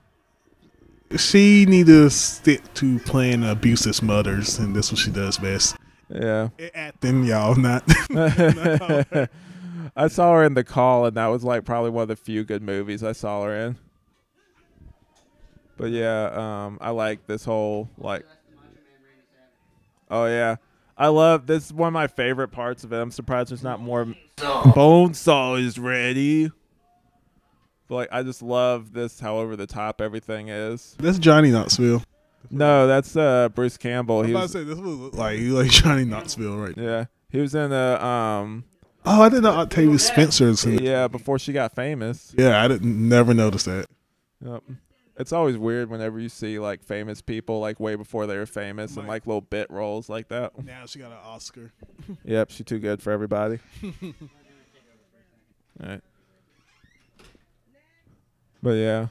She need to stick to playing abusive mothers and that's what she does best. Yeah. Acting, y'all not I saw her in The Call, and that was like probably one of the few good movies I saw her in. But yeah, um, I like this whole like. Oh yeah, I love this. Is one of my favorite parts of it. I'm surprised there's not more. Bonesaw is ready. But like, I just love this. How over the top everything is. That's Johnny Knoxville. No, that's uh Bruce Campbell. I was He about to say this was like you like Johnny Knoxville right yeah, he was in a um Oh, I didn't know Octavia Spencer's in it. yeah before she got famous. Yeah, I didn't never noticed that. Yep. It's always weird whenever you see like famous people like way before they were famous and like little bit roles like that. Now she got an Oscar. Yep, she's too good for everybody. Alright. But yeah.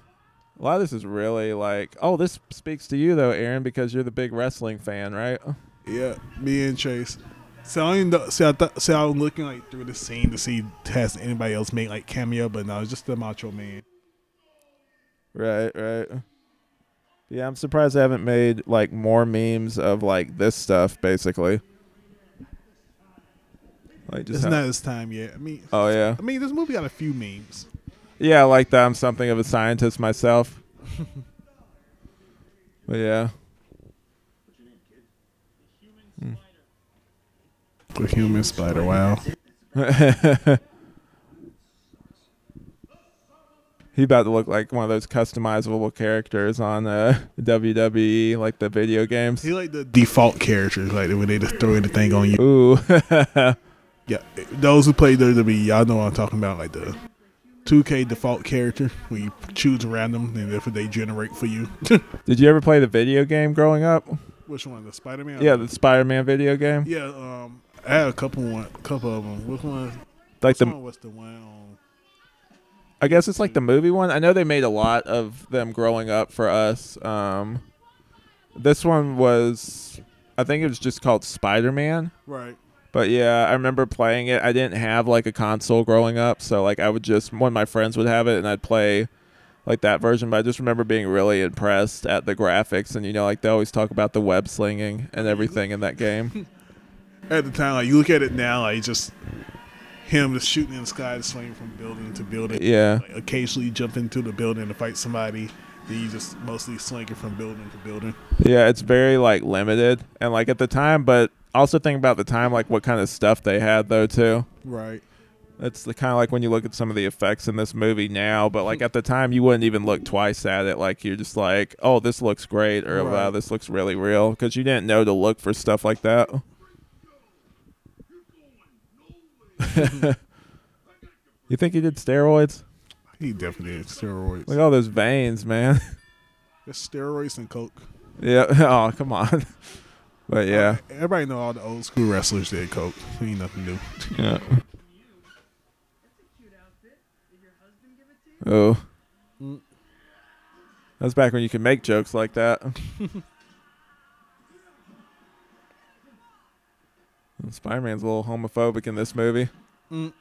A lot of this is really like oh, this speaks to you though, Aaron, because you're the big wrestling fan, right? Yeah, me and Chase. So I didn't know, see, I thought, see, I was looking like through the scene to see has anybody else made like cameo, but no, it's just the Macho Man. Right, right. Yeah, I'm surprised I haven't made like more memes of like this stuff basically. Like just It's not his time yet. I mean, Oh yeah. I mean, this movie got a few memes. Yeah, I like that. I'm something of a scientist myself. but yeah. The human spider. Wow. he about to look like one of those customizable characters on uh, WWE, like the video games. He like the default characters, like when they just throw anything on you. Ooh. Yeah, those who play WWE, y'all know what I'm talking about. Like the 2K default character, when you choose random and if they generate for you. Did you ever play the video game growing up? Which one? The Spider Man? Yeah, the Spider-Man video game. Yeah, um, I had a couple one, couple of them. Which one? Like Which the, one was the one on? I guess it's like the movie one. I know they made a lot of them growing up for us. Um, this one was, I think it was just called Spider-Man. Right. But yeah, I remember playing it. I didn't have like a console growing up, so like I would just one of my friends would have it and I'd play like that version. But I just remember being really impressed at the graphics and you know like they always talk about the web slinging and everything in that game. At the time, like you look at it now, like just him just shooting in the sky, just swinging from building to building. Yeah. Like, occasionally jump into the building to fight somebody. Then you just mostly slinging from building to building. Yeah, it's very like limited and like at the time, but also think about the time like what kind of stuff they had though too. Right. It's the kind of like when you look at some of the effects in this movie now, but like hmm. at the time you wouldn't even look twice at it. Like you're just like, oh, this looks great, or wow, this looks really real, because you didn't know to look for stuff like that. you think he did steroids? He definitely did steroids. Look at all those veins, man. It's steroids and coke. yeah. Oh, come on. But yeah. Everybody know all the old school wrestlers did coke. Ain't nothing new. Yeah. Oh. Mm. That's back when you could make jokes like that. Spider Man's a little homophobic in this movie. Mm.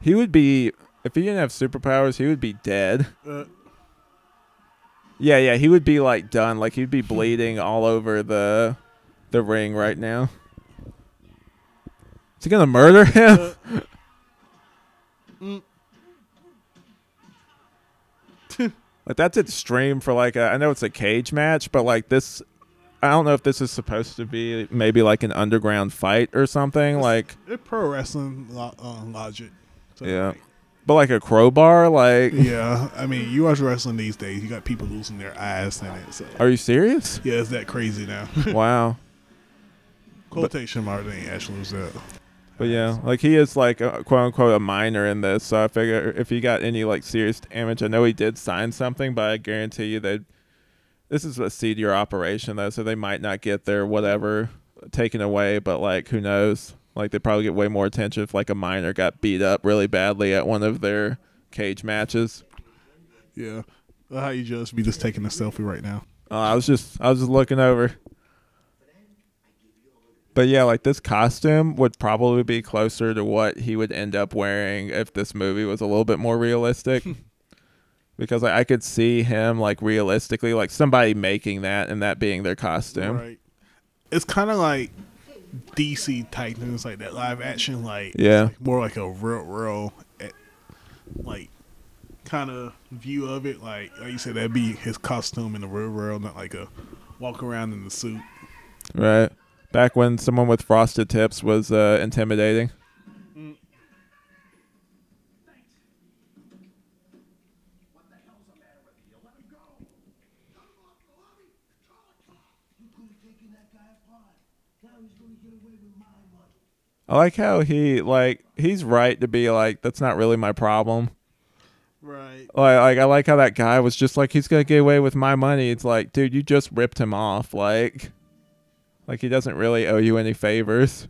He would be, if he didn't have superpowers, he would be dead. Uh, Yeah, yeah, he would be like done. Like he'd be bleeding all over the the ring right now. Is he gonna murder him? mm. Like that's extreme for like a, I know it's a cage match, but like this, I don't know if this is supposed to be maybe like an underground fight or something. Like, It's pro wrestling lo- uh, logic. So, Yeah. like, but like a crowbar. Like, yeah. I mean, you watch wrestling these days, you got people losing their eyes in it. So are you serious? yeah, it's that crazy now. wow. Quotation mark, they actually lose that. But yeah, like he is like a, quote unquote a minor in this. So I figure if he got any like serious damage, I know he did sign something, but I guarantee you they. This is a seedier operation though, so they might not get their whatever taken away. But like, who knows? Like they probably get way more attention if like a minor got beat up really badly at one of their cage matches. Yeah. How you just be just taking a selfie right now? Uh, I was just I was just looking over. But yeah, like this costume would probably be closer to what he would end up wearing if this movie was a little bit more realistic. because like, I could see him like realistically, like somebody making that and that being their costume. Right. It's kind of like DC Titans, like that live action, like Yeah. like more like a real, real, eh, like kind of view of it. Like like you said, that'd be his costume in the real world, not like a walk around in the suit. Right. Back when someone with frosted tips was uh, intimidating. I like how he like he's right to be like that's not really my problem. Right. Like, like I like how that guy was just like he's gonna get away with my money. It's like, dude, you just ripped him off. Like, like he doesn't really owe you any favors.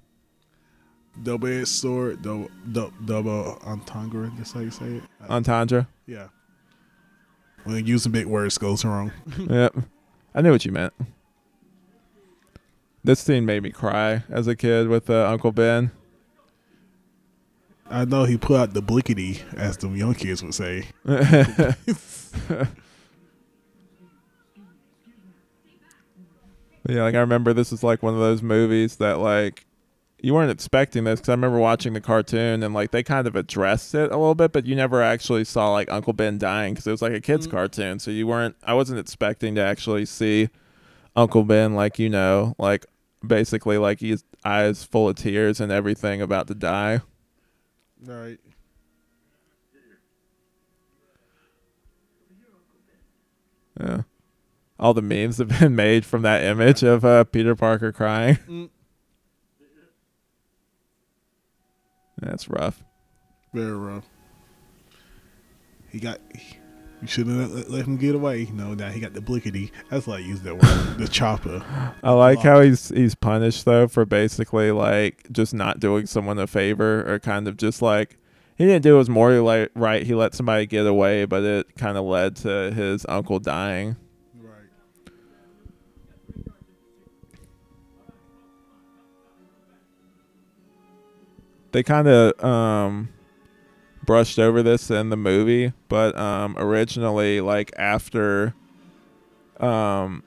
Double edged sword, double, double, double entendre. That's how you say it. Entendre. yeah. When using big words goes wrong. yep, I knew what you meant. This scene made me cry as a kid with uh, Uncle Ben. I know he put out the blickety, as the young kids would say. Yeah, like I remember this is like one of those movies that like you weren't expecting this because I remember watching the cartoon and like they kind of addressed it a little bit, but you never actually saw like Uncle Ben dying because it was like a kids' Mm. cartoon, so you weren't. I wasn't expecting to actually see Uncle Ben like you know like basically like his eyes full of tears and everything about to die. Right. Yeah. All the memes have been made from that image of uh, Peter Parker crying. Mm. That's rough. Very rough. He got. You shouldn't have let, let him get away. No, now he got the blickety. That's why I use that word. the chopper. I like how he's he's punished though for basically like just not doing someone a favor or kind of just like he didn't do his morally like right. He let somebody get away, but it kind of led to his uncle dying. They kind of um brushed over this in the movie, but um originally like after um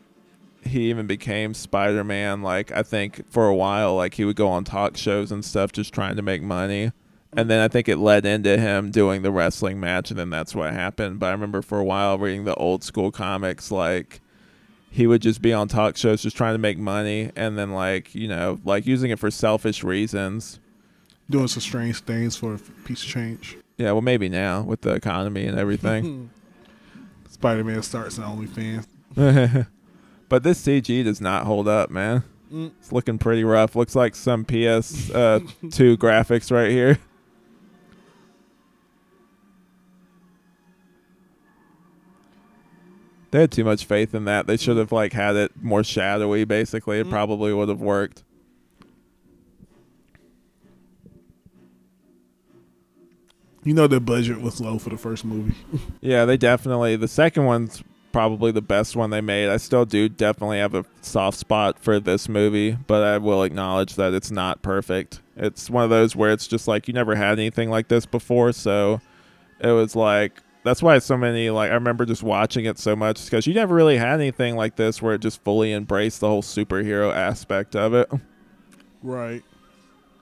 he even became Spider-Man like I think for a while like he would go on talk shows and stuff just trying to make money. And then I think it led into him doing the wrestling match and then that's what happened. But I remember for a while reading the old school comics like he would just be on talk shows just trying to make money and then like, you know, like using it for selfish reasons. Doing some strange things for a piece of change. Yeah, well, maybe now with the economy and everything. Spider Man starts on OnlyFans. but this CG does not hold up, man. Mm. It's looking pretty rough. Looks like some PS uh, two graphics right here. They had too much faith in that. They should have like had it more shadowy. Basically, it Mm. probably would have worked. You know the budget was low for the first movie. Yeah, they definitely. The second one's probably the best one they made. I still do definitely have a soft spot for this movie, but I will acknowledge that it's not perfect. It's one of those where it's just like you never had anything like this before, so it was like that's why so many like I remember just watching it so much because you never really had anything like this where it just fully embraced the whole superhero aspect of it. Right.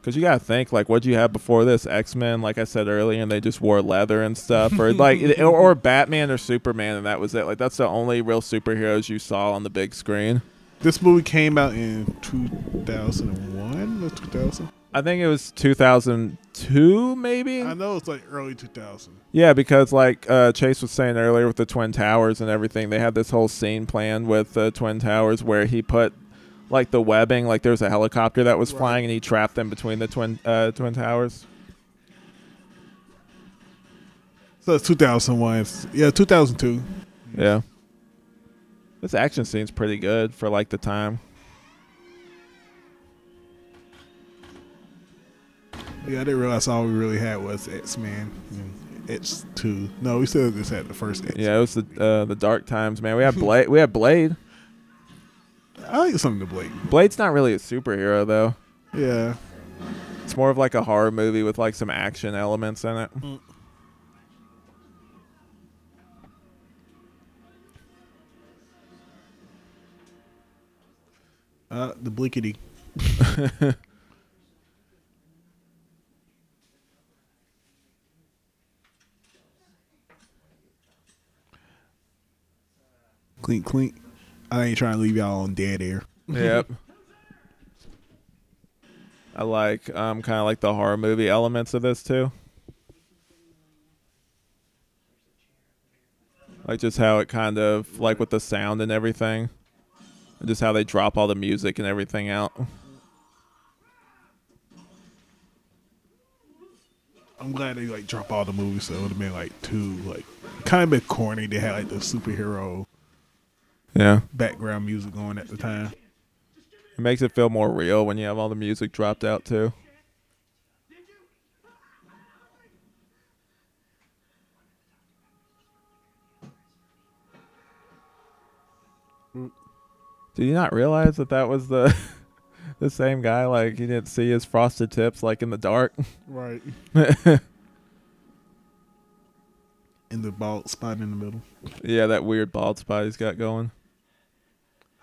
Because you gotta think, like, what'd you have before this? X Men, like I said earlier, and they just wore leather and stuff, or like, it- or, or Batman or Superman, and that was it. Like, that's the only real superheroes you saw on the big screen. This movie came out in 2001 or 2000. I think it was 2002, maybe. I know it's like early 2000. Yeah, because like uh, Chase was saying earlier with the Twin Towers and everything, they had this whole scene planned with the Twin Towers where he put like the webbing, like there was a helicopter that was Right. flying, and he trapped them between the twin uh, Twin Towers. So it's 2001. It's- Yeah, 2002. Yeah. This action scene's pretty good for like the time. Yeah, I didn't realize all we really had was X Men. X two. No, we still just had the first X. Yeah, it was the uh, the dark times, man. We had Blade. we had Blade. I like something to Blake. Blade's not really a superhero though. Yeah. It's more of like a horror movie with like some action elements in it. Uh, the Blickety. clink, clink. I ain't trying to leave y'all on dead air. yep. I like um kind of like the horror movie elements of this too. Like just how it kind of like with the sound and everything. And just how they drop all the music and everything out. I'm glad they like drop all the movies, so it would have been like too like kind of been corny. They had like the superhero Yeah. background music going at the time. It makes it feel more real when you have all the music dropped out too. Did you not realize that that was the the same guy? Like he didn't see his frosted tips like in the dark. Right. In the bald spot in the middle. yeah, that weird bald spot he's got going.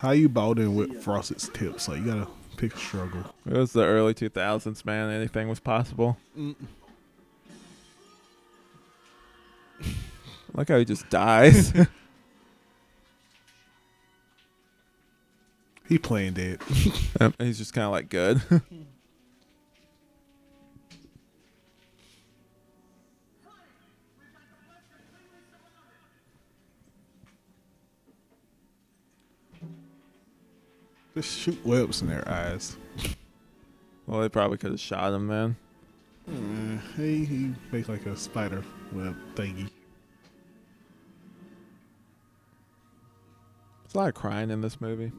How you bought in with frosted tips? Like you gotta pick a struggle. It was the early 2000s, man. Anything was possible. Mm. Look how he just dies. He playing dead. He's just kind of like good. Just shoot webs in their eyes. well, they probably could have shot him, man. Uh, he he make like a spider web thingy. There's a lot of crying in this movie.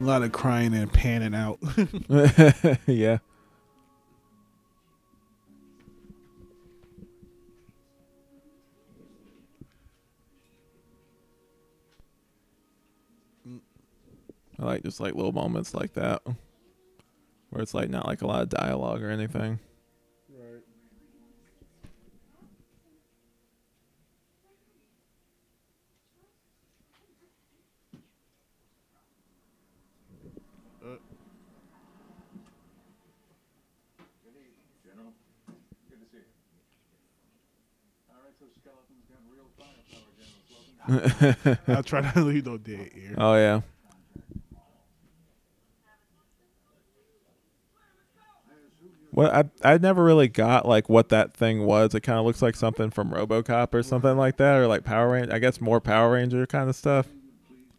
A lot of crying and panning out. yeah. I like just like little moments like that where it's like not like a lot of dialogue or anything. I try not to leave no dead ear. Oh yeah. Well, I I never really got like what that thing was. It kind of looks like something from RoboCop or something like that, or like Power Ranger. I guess more Power Ranger kind of stuff.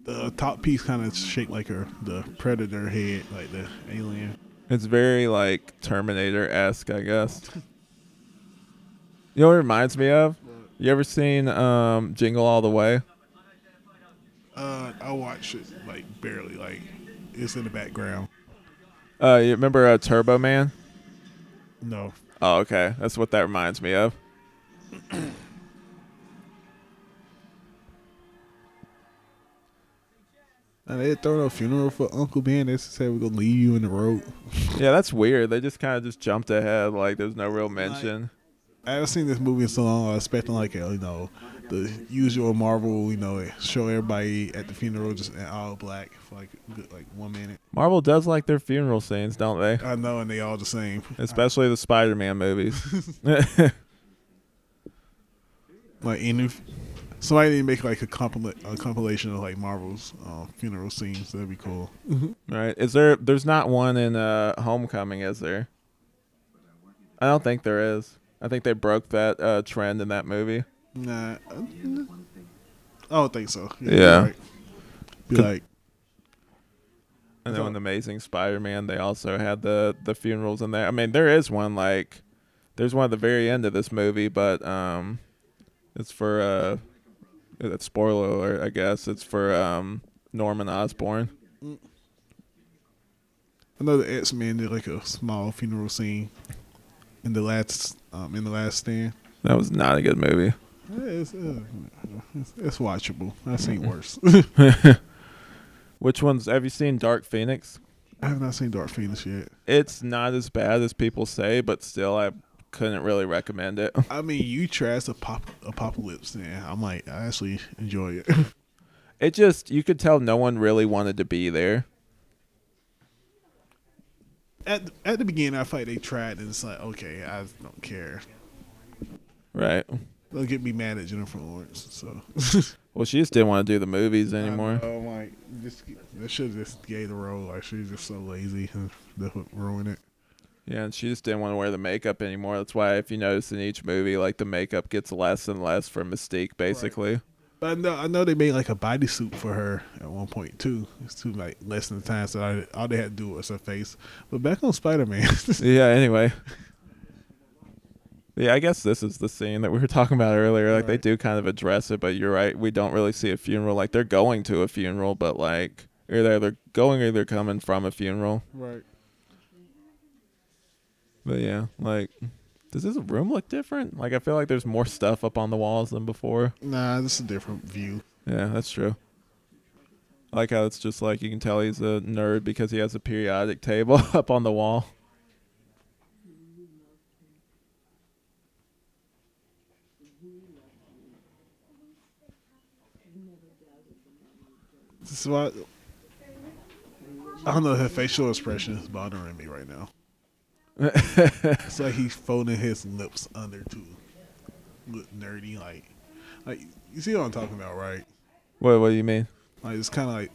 The top piece kind of shaped like her the predator head, like the alien. It's very like Terminator esque, I guess. You know what it reminds me of? You ever seen um, Jingle All the Way? Uh, I watch it like barely, like it's in the background. Uh, you remember uh, Turbo Man? No, Oh, okay. That's what that reminds me of. and they throw a funeral for Uncle Ben. They said we're gonna leave you in the road. Yeah, that's weird. They just kind of just jumped ahead. Like there's no real mention. I haven't seen this movie in so long. I was expecting like a, you know the usual Marvel, you know, show everybody at the funeral just in all black for like good, like one minute. Marvel does like their funeral scenes, don't they? I know, and they all the same. Especially the Spider-Man movies. Like, if somebody need to make like a, compil- a compilation of like Marvel's uh, funeral scenes, that'd be cool. right? Is there? There's not one in uh, Homecoming, is there? I don't think there is. I think they broke that uh, trend in that movie. Nah, I don't think so. Yeah. you're right. Be Could- like, And then in Amazing Spider-Man, they also had the the funerals in there. I mean, there is one like, there's one at the very end of this movie, but um, it's for uh, it's spoiler alert, I guess. It's for um Norman Osborn. I know the X Men did like a small funeral scene in the last um, in the last stand. That was not a good movie. It's, uh, it's, it's watchable. I've seen worse. Which ones have you seen? Dark Phoenix. I have not seen Dark Phoenix yet. It's not as bad as people say, but still, I couldn't really recommend it. I mean, you trash Apop- Apocalypse, and I might I actually enjoy it. It just you could tell no one really wanted to be there. at the, at the beginning, I felt like they tried, and it's like, okay, I don't care. Right. They'll get me mad at Jennifer Lawrence. So Well, she just didn't want to do the movies anymore. Oh my! Just they should just gave the role. Like she's just so lazy. and ruin it. Yeah, and she just didn't want to wear the makeup anymore. That's why, if you notice in each movie, like the makeup gets less and less for Mystique, basically. But I know I know they made like a bodysuit for her at one point too. It's too like less than the time, so I, all they had to do was her face. But back on Spider Man, yeah. Anyway. Yeah, I guess this is the scene that we were talking about earlier. Like they do kind of address it, but you're right. We don't really see a funeral. Like they're going to a funeral, but like either they're going or they're coming from a funeral. right? But yeah, like, does this room look different? Like, I feel like there's more stuff up on the walls than before. Nah, this is a different view. Yeah, that's true. I like how it's just like you can tell he's a nerd because he has a periodic table up on the wall. This is why I don't know. Her facial expression is bothering me right now. It's like he's folding his lips under to look nerdy, like, like you see what I'm talking about, right? what What do you mean? Like it's kind of like,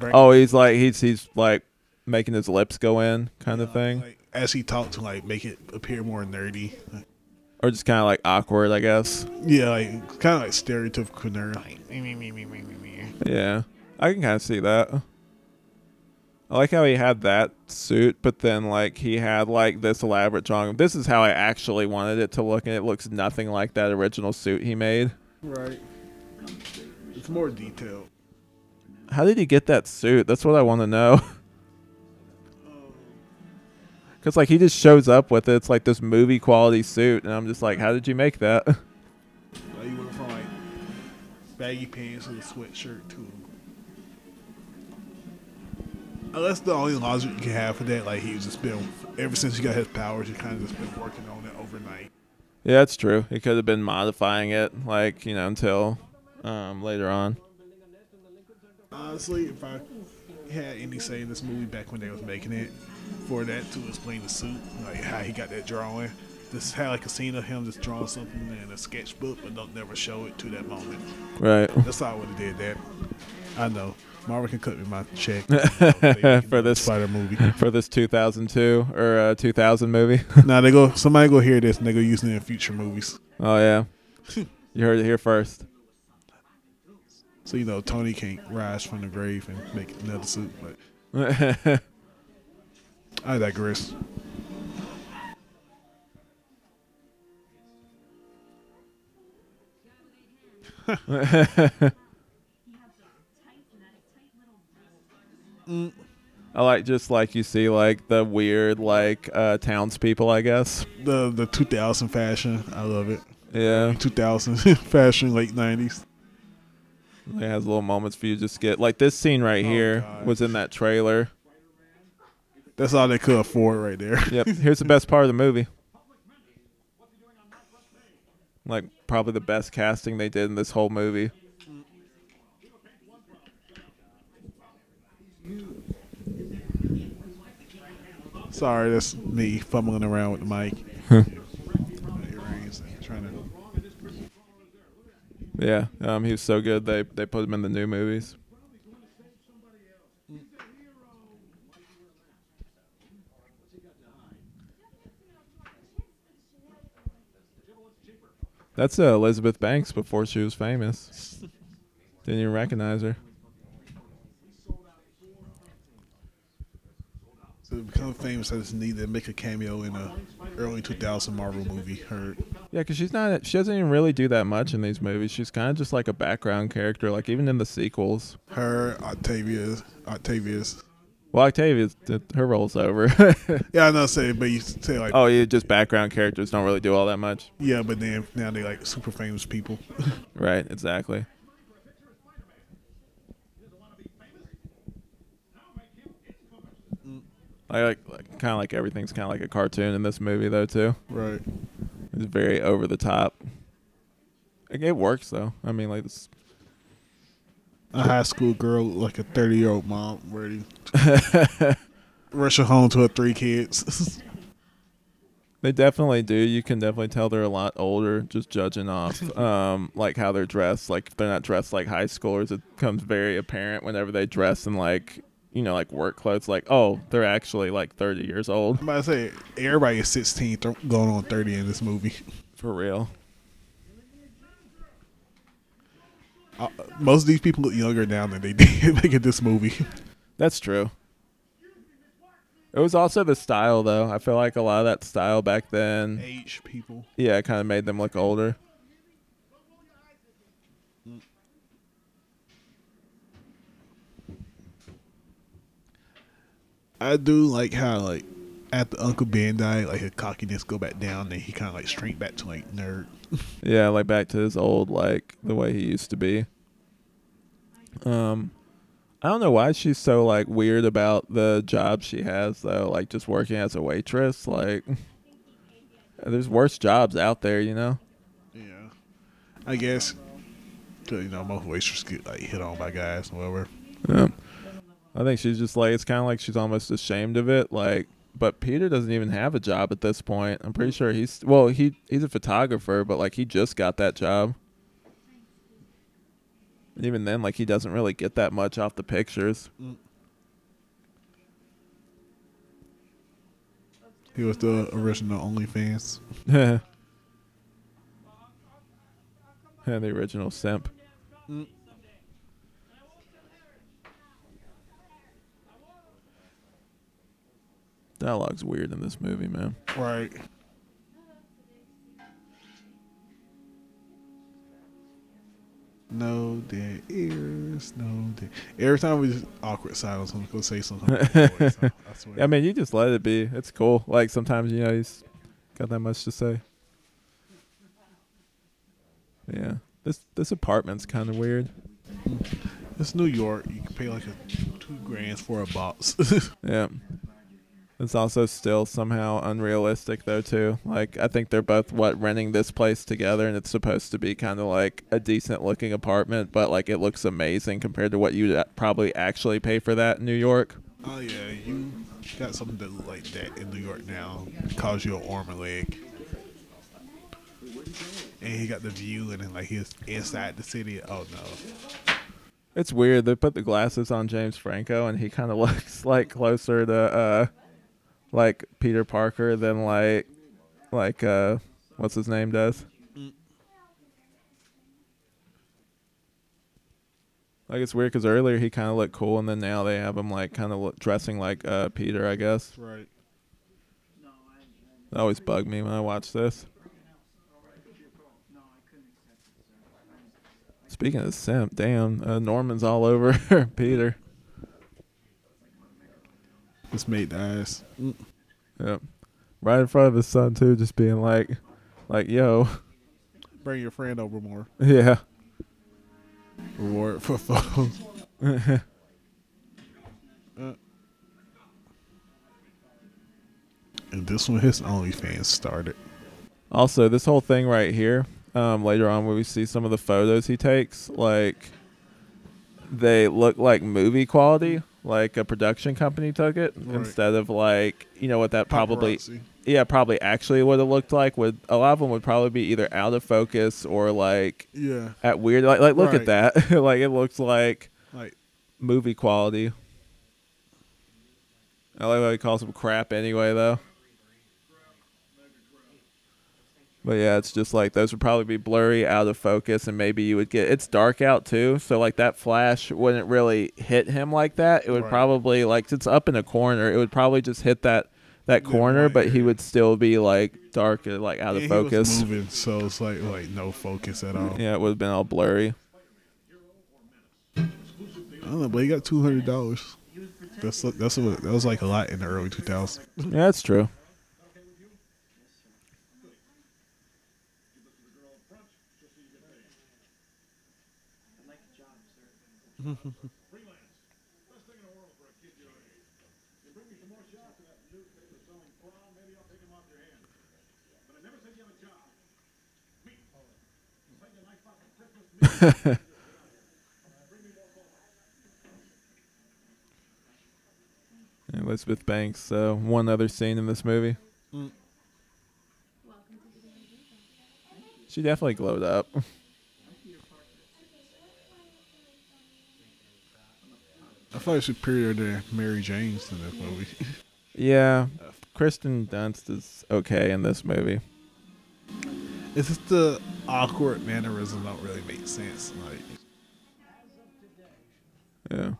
like. Oh, he's like he's he's like making his lips go in, kind of uh, thing, Like, as he talked to like make it appear more nerdy. Like, or just kind of like awkward, I guess. yeah, like kind of like stereotypical nerd. Like, me, me, me, me, me, me, me. Yeah, I can kind of see that. I like how he had that suit, but then like he had like this elaborate drawing. This is how I actually wanted it to look, and it looks nothing like that original suit he made. Right. It's more detailed. How did he get that suit? That's what I want to know. Cause like he just shows up with it. It's like this movie quality suit, and I'm just like, how did you make that? Like you went from like baggy pants and a sweatshirt to. Unless the only logic you can have for that, like he's just been ever since he got his powers, he kind of just been working on it overnight. yeah, that's true. He could have been modifying it, like you know, until um, later on. Honestly, if I had any say in this movie back when they was making it, for that to explain the suit, like how he got that drawing, just had like a scene of him just drawing something in a sketchbook, but don't never show it to that moment. Right. That's how I would have did that. I know. Marvel can cut me my check For this- Spider movie. For this 2002 or uh, 2000 movie. now they go. Somebody go hear this and they go use it in future movies. Oh yeah, you heard it here first. So you know Tony can't rise from the grave and make another suit. But I digress. I like just like you see like the weird like uh, townspeople, I guess. The the 2000 fashion, I love it. Yeah, 2000 fashion, late 90s. it has little moments for you to just get like this scene right Oh, here God. was in that trailer. That's all they could afford right there. Yep. Here's the best part of the movie. Like probably the best casting they did in this whole movie. Sorry, that's me fumbling around with the mic. Earrings, trying to Yeah, um, he was so good they they put him in the new movies. That's uh, Elizabeth Banks before she was famous. Didn't even recognize her. So to become famous, I just need to make a cameo in a early 2000 Marvel movie. Heard. Yeah, because she's not. She doesn't even really do that much in these movies. She's kind of just like a background character. Like even in the sequels. Her, Octavius, Octavius. Well, Octavia, her role's over. Yeah, I know. Say, but you say like, oh, yeah, just background characters don't really do all that much. yeah, but then now they like super famous people. Right, exactly. I like, like kind of like everything's kind of like a cartoon in this movie though too. right. It's very over the top. Like, it works though. I mean, like this. A high school girl, like a 30 year old mom, ready. Rush her home to her three kids. They definitely do. You can definitely tell they're a lot older, just judging off um like how they're dressed. Like if they're not dressed like high schoolers, it becomes very apparent whenever they dress in like you know like work clothes. Like oh, they're actually like thirty years old I'm about to say everybody is 16, th- going on 30 in this movie. for real. Uh, most of these people look younger now than they did making this movie. That's true. It was also the style though. I feel like a lot of that style back then, Age people. yeah, it kind of made them look older. I do like how like after Uncle Ben died, like his cockiness go back down, then he kind of like straight back to like nerd. Yeah, like back to his old like the way he used to be. Um I don't know why she's so like weird about the job she has though, like just working as a waitress, like there's worse jobs out there, you know. Yeah, I guess 'Cause, you know, most waitresses get like hit on by guys or whatever. Yeah. I think she's just like it's kind of like she's almost ashamed of it. Like, but Peter doesn't even have a job at this point. I'm pretty sure he's well, he he's a photographer, but like he just got that job. And even then, like he doesn't really get that much off the pictures. Mm. He was the original OnlyFans. Yeah. the original simp. Dialogue's weird in this movie, man. Right. No dead ears, no dead. Every time we just awkward silence, I'm gonna say something. I swear. I mean, you just let it be. It's cool. Like sometimes you know he's got that much to say. Yeah, this this apartment's kind of weird. it's New York. You can pay like a two grands for a box. Yeah, it's also still somehow unrealistic though too. Like I think they're both what renting this place together, and it's supposed to be kind of like a decent looking apartment, but like it looks amazing compared to what you'd probably actually pay for that in New York. oh yeah, you got something that like that in New York now. Cause you an arm and leg. And he got the view, and then like he's inside the city. Oh no. It's weird. They put the glasses on James Franco, and he kind of looks like closer to uh, like Peter Parker than like like uh, what's his name does. Like it's weird because earlier he kind of looked cool, and then now they have him like kind of dressing like uh, Peter. I guess Right. that always bugged me when I watch this. Speaking of simp, damn, uh, Norman's all over Peter. It's made eyes. Yep. Right in front of his son too, just being like like, yo, Bring your friend over more. yeah. Reward for photos. Uh, and this one, his OnlyFans started. Also, this whole thing right here, um, later on where we see some of the photos he takes, like they look like movie quality, like a production company took it Right. instead of like you know what that probably Paparazzi. yeah, probably actually what it looked like would a lot of them would probably be either out of focus or like Yeah. at weird like like look Right. at that. like it looks like Like, movie quality. I like how he calls them crap anyway, though. But yeah, it's just like those would probably be blurry, out of focus, and maybe you would get it's dark out too, so like that flash wouldn't really hit him like that. It would Right. probably like it's up in a corner. It would probably just hit that that corner, but he would still be like dark, and like out of was focus. moving, so it's like like no focus at all. Yeah, it would have been all blurry. I don't know, but he got two hundred dollars. That's that's what that was like a lot in the early two thousands. Yeah, that's true. Elizabeth Banks, uh, one other scene in this movie. She definitely glowed up. I thought it superior to Mary Jane's in this movie. yeah, Kirsten Dunst is okay in this movie. it's just the awkward mannerisms don't really make sense. Like, Yeah.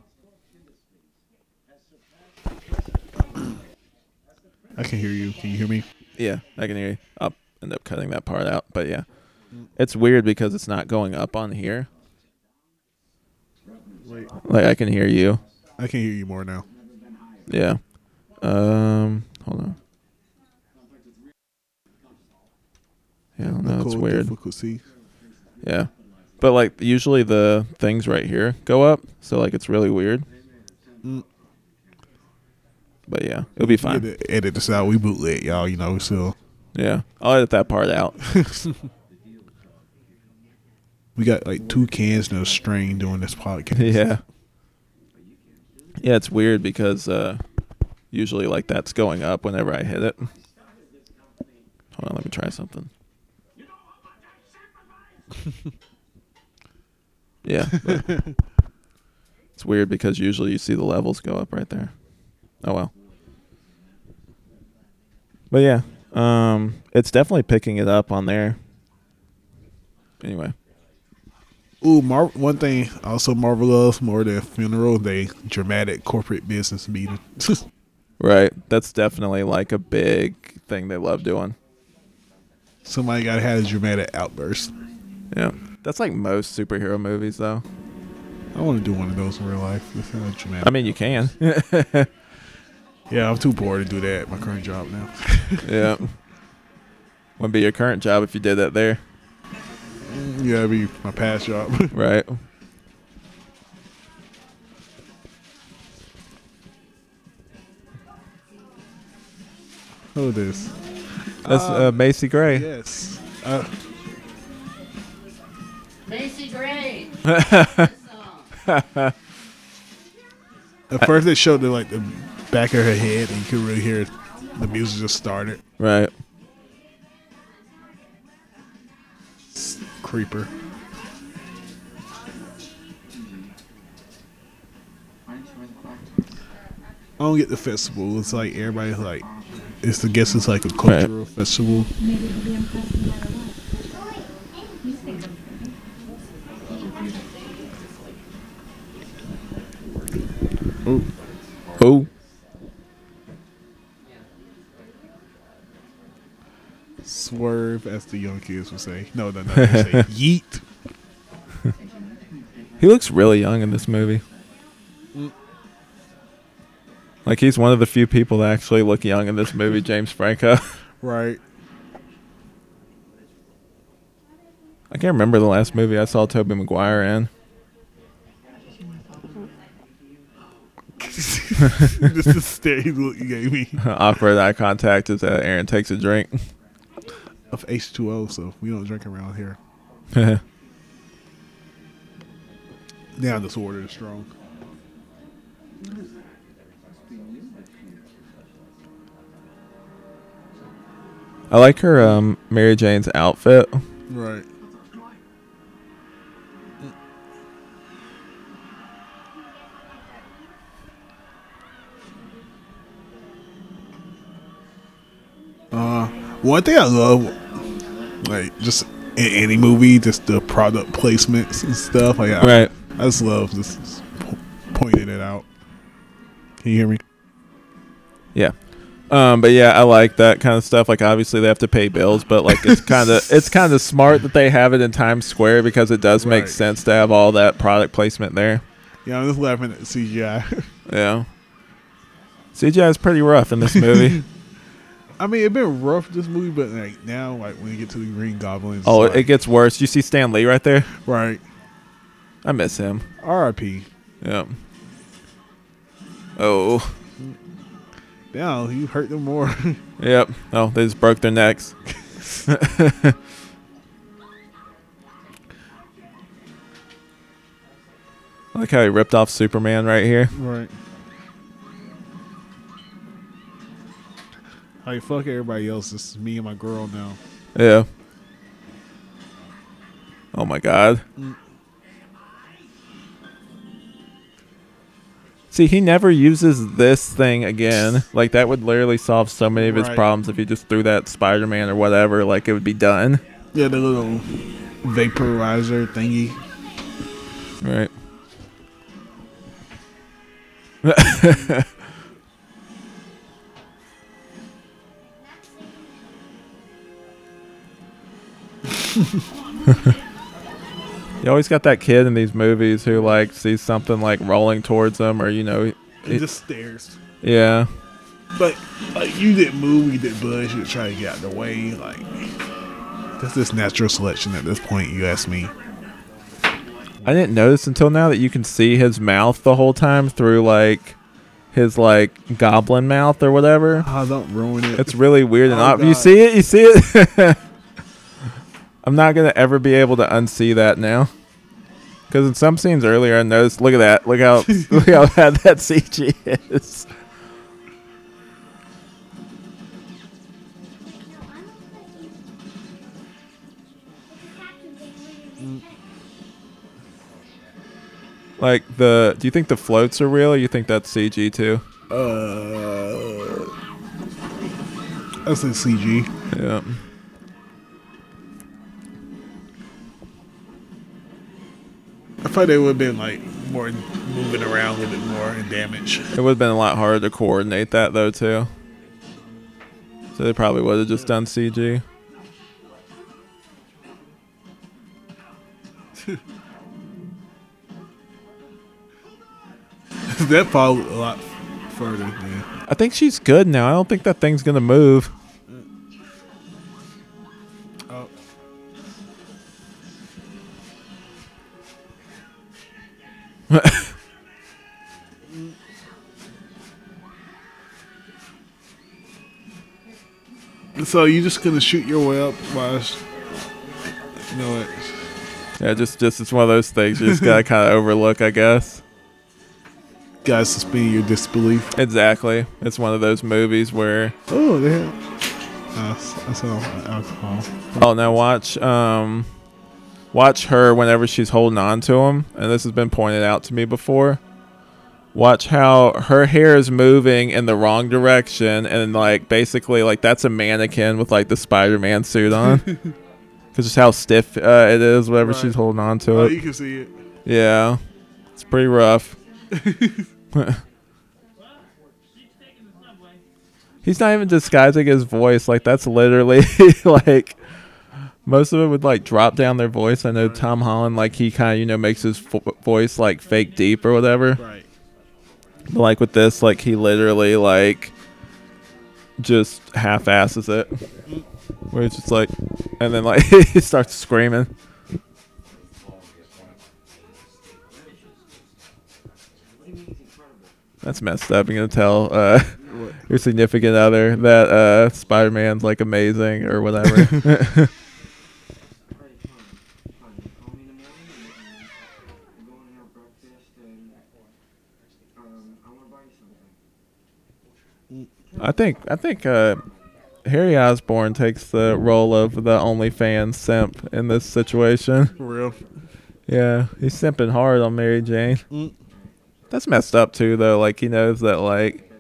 I can hear you. Can you hear me? Yeah, I can hear you. I'll end up cutting that part out, but yeah. It's weird because it's not going up on here. Wait, Like I can hear you. I can hear you more now. Yeah. Um hold on. Yeah, don't it's Cool weird. Difficulty. Yeah. But like usually the things right here go up, so like it's really weird. Mm. But yeah, it'll be fine. had edit this out. We bootleg y'all. You know, so Yeah. I'll edit that part out. We got like two cans a string doing this podcast. Yeah. Yeah, it's weird because uh, usually like that's going up whenever I hit it. Hold on, let me try something. yeah. it's weird because usually you see the levels go up right there. Oh well. But yeah, um, it's definitely picking it up on there. Anyway, Ooh, Mar- one thing also Marvel loves more than funeral, they dramatic corporate business meeting. right. That's definitely like a big thing they love doing. Somebody gotta have a dramatic outburst. Yeah. That's like most superhero movies, though. I want to do one of those in real life. Just have a dramatic. I mean, you can. yeah, I'm too poor to do that at my current job now. yeah. Wouldn't be your current job if you did that there, yeah, it'd be my past job. right? Who this? That's uh, Macy Gray. Yes. Uh, Macy Gray. at first, they showed the like the back of her head, and you could really hear the music just started. Right. Creeper. I don't get the festival. It's like everybody's like, it's I guess it's like a cultural festival. Maybe he'll Swerve, as the young kids would say. No, no, no. They say yeet. He looks really young in this movie. Like he's one of the few people that actually look young in this movie, James Franco. Right. I can't remember the last movie I saw Tobey Maguire in. this is the stare you gave me Awkward eye contact as Aaron takes a drink. Of H2O, so we don't drink around here. Now this order is strong. I like her um, Mary Jane's outfit. Right. Uh, one thing I love, like just in any movie, just the product placements and stuff. Like, I, Right. I just love just pointing it out. Can you hear me? Yeah. Um, but yeah, I like that kind of stuff. Like obviously they have to pay bills, but like it's kind of it's kind of smart that they have it in Times Square because it does make Right. sense to have all that product placement there. Yeah, I'm just laughing at CGI. Yeah. CGI is pretty rough in this movie. I mean, it's been rough this movie, but like now, like when you get to the Green Goblins, oh, it's it gets worse. You see Stan Lee right there? right. I miss him. R.I.P. Yeah. Oh. Now you hurt them more. Yep. Oh, they just broke their necks. I like how he ripped off Superman right here. right. Like fuck everybody else. This is me and my girl now. Yeah. Oh my god. Mm. See, he never uses this thing again. Like that would literally solve so many of his Right. problems if he just threw that Spider-Man or whatever. Like it would be done. Yeah, the little vaporizer thingy. Right. you always got that kid in these movies who like sees something like rolling towards them, or you know, he it- just stares. yeah, But like you didn't move, you didn't budge, you try to get out of the way. Like that's just natural selection at this point. You ask me. I didn't notice until now that you can see his mouth the whole time through like his like goblin mouth or whatever. Oh, don't ruin it. It's really weird and Oh, ob- You see it? You see it? I'm not gonna ever be able to unsee that now. Because in some scenes earlier, I noticed. Look at that. Look how look how bad that CG is. Like the, do you think the floats are real, or you think that's CG too? Uh, I say CG. Yeah. I thought they would have been like more moving around a little bit more and damage. It would have been a lot harder to coordinate that though too. So they probably would have just done CG. that followed a lot further. Man. I think she's good now. I don't think that thing's gonna move. So you just gonna shoot your way up it's- you know it. Yeah, just just it's one of those things you just gotta kind of overlook, I guess. Guys suspend your disbelief. Exactly. It's one of those movies where Oh, they have. Uh, I saw alcohol. oh now watch um watch her whenever she's holding on to him, and this has been pointed out to me before. Watch how her hair is moving in the wrong direction, and like basically like that's a mannequin with like the Spider-Man suit on. Because just how stiff uh, it is whenever Right. she's holding on to Oh, it. you can see it. Yeah, it's pretty rough. He's not even disguising his voice. Like that's literally like most of it would like drop down their voice. I know Tom Holland like he kind of you know makes his vo- voice like fake deep or whatever. Right. But like with this, like he literally like just half asses it. Where it's just like, and then like he starts screaming. That's messed up. You're gonna tell uh, your significant other that uh, Spider Man's like amazing or whatever. I think I think uh, Harry Osborn takes the role of the OnlyFans simp in this situation. For real. Yeah, he's simping hard on Mary Jane. Mm. That's messed up too, though. Like he knows that like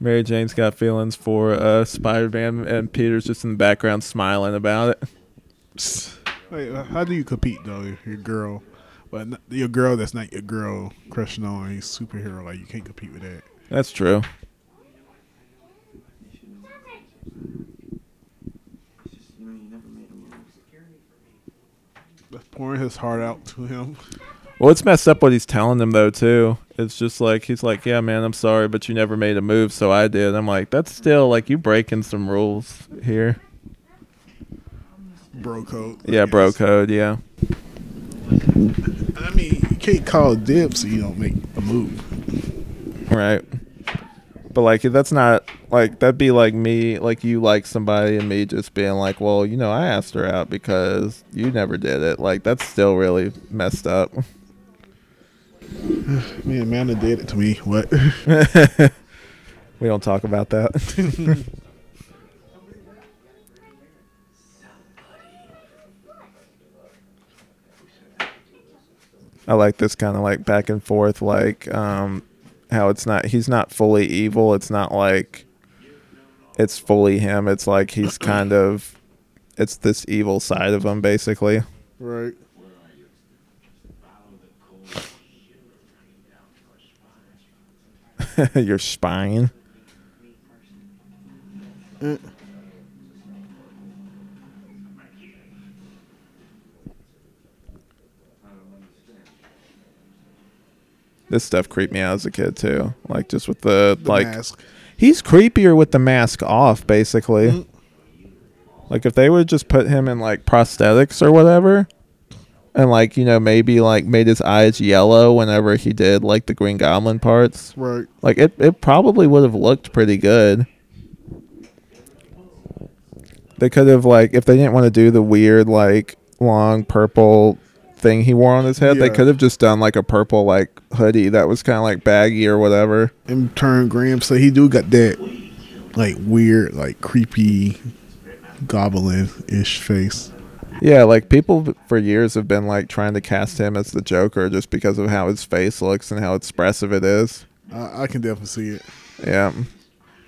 Mary Jane's got feelings for uh, Spider-Man, and Peter's just in the background smiling about it. Wait, uh, how do you compete though? Your girl, but your girl that's not your girl crushing on a superhero, like you can't compete with that. That's true. That's pouring his heart out to him. Well, it's messed up what he's telling them though too. It's just like he's like, "Yeah, man, I'm sorry, but you never made a move, so I did." I'm like, "That's still like you breaking some rules here." Bro code. I Yeah, bro guess. code. Yeah. I mean, you can't call dibs so you don't make a move. Right. But like that's not like that'd be like me like you like somebody and me just being like, Well, you know, I asked her out because you never did it. Like that's still really messed up. Me and Amanda did it to me. What? we don't talk about that. I like this kind of like back and forth, like um, how it's not he's not fully evil. It's not like it's fully him. It's like he's kind of it's this evil side of him, basically. right. Your spine. Uh, This stuff creeped me out as a kid too. Like just with the, the like mask. he's creepier with the mask off, basically. Mm. Like if they would just put him in like prosthetics or whatever, and like you know maybe like made his eyes yellow whenever he did like the Green Goblin parts, Right. like it it probably would have looked pretty good. They could have like if they didn't want to do the weird like long purple thing he wore on his head. They could have just done like a purple like hoodie that was kind of like baggy or whatever. And turn Graham, so he do got that like weird, like creepy goblin ish face. Yeah, like people for years have been like trying to cast him as the Joker just because of how his face looks and how expressive it is. I, I can definitely see it. Yeah.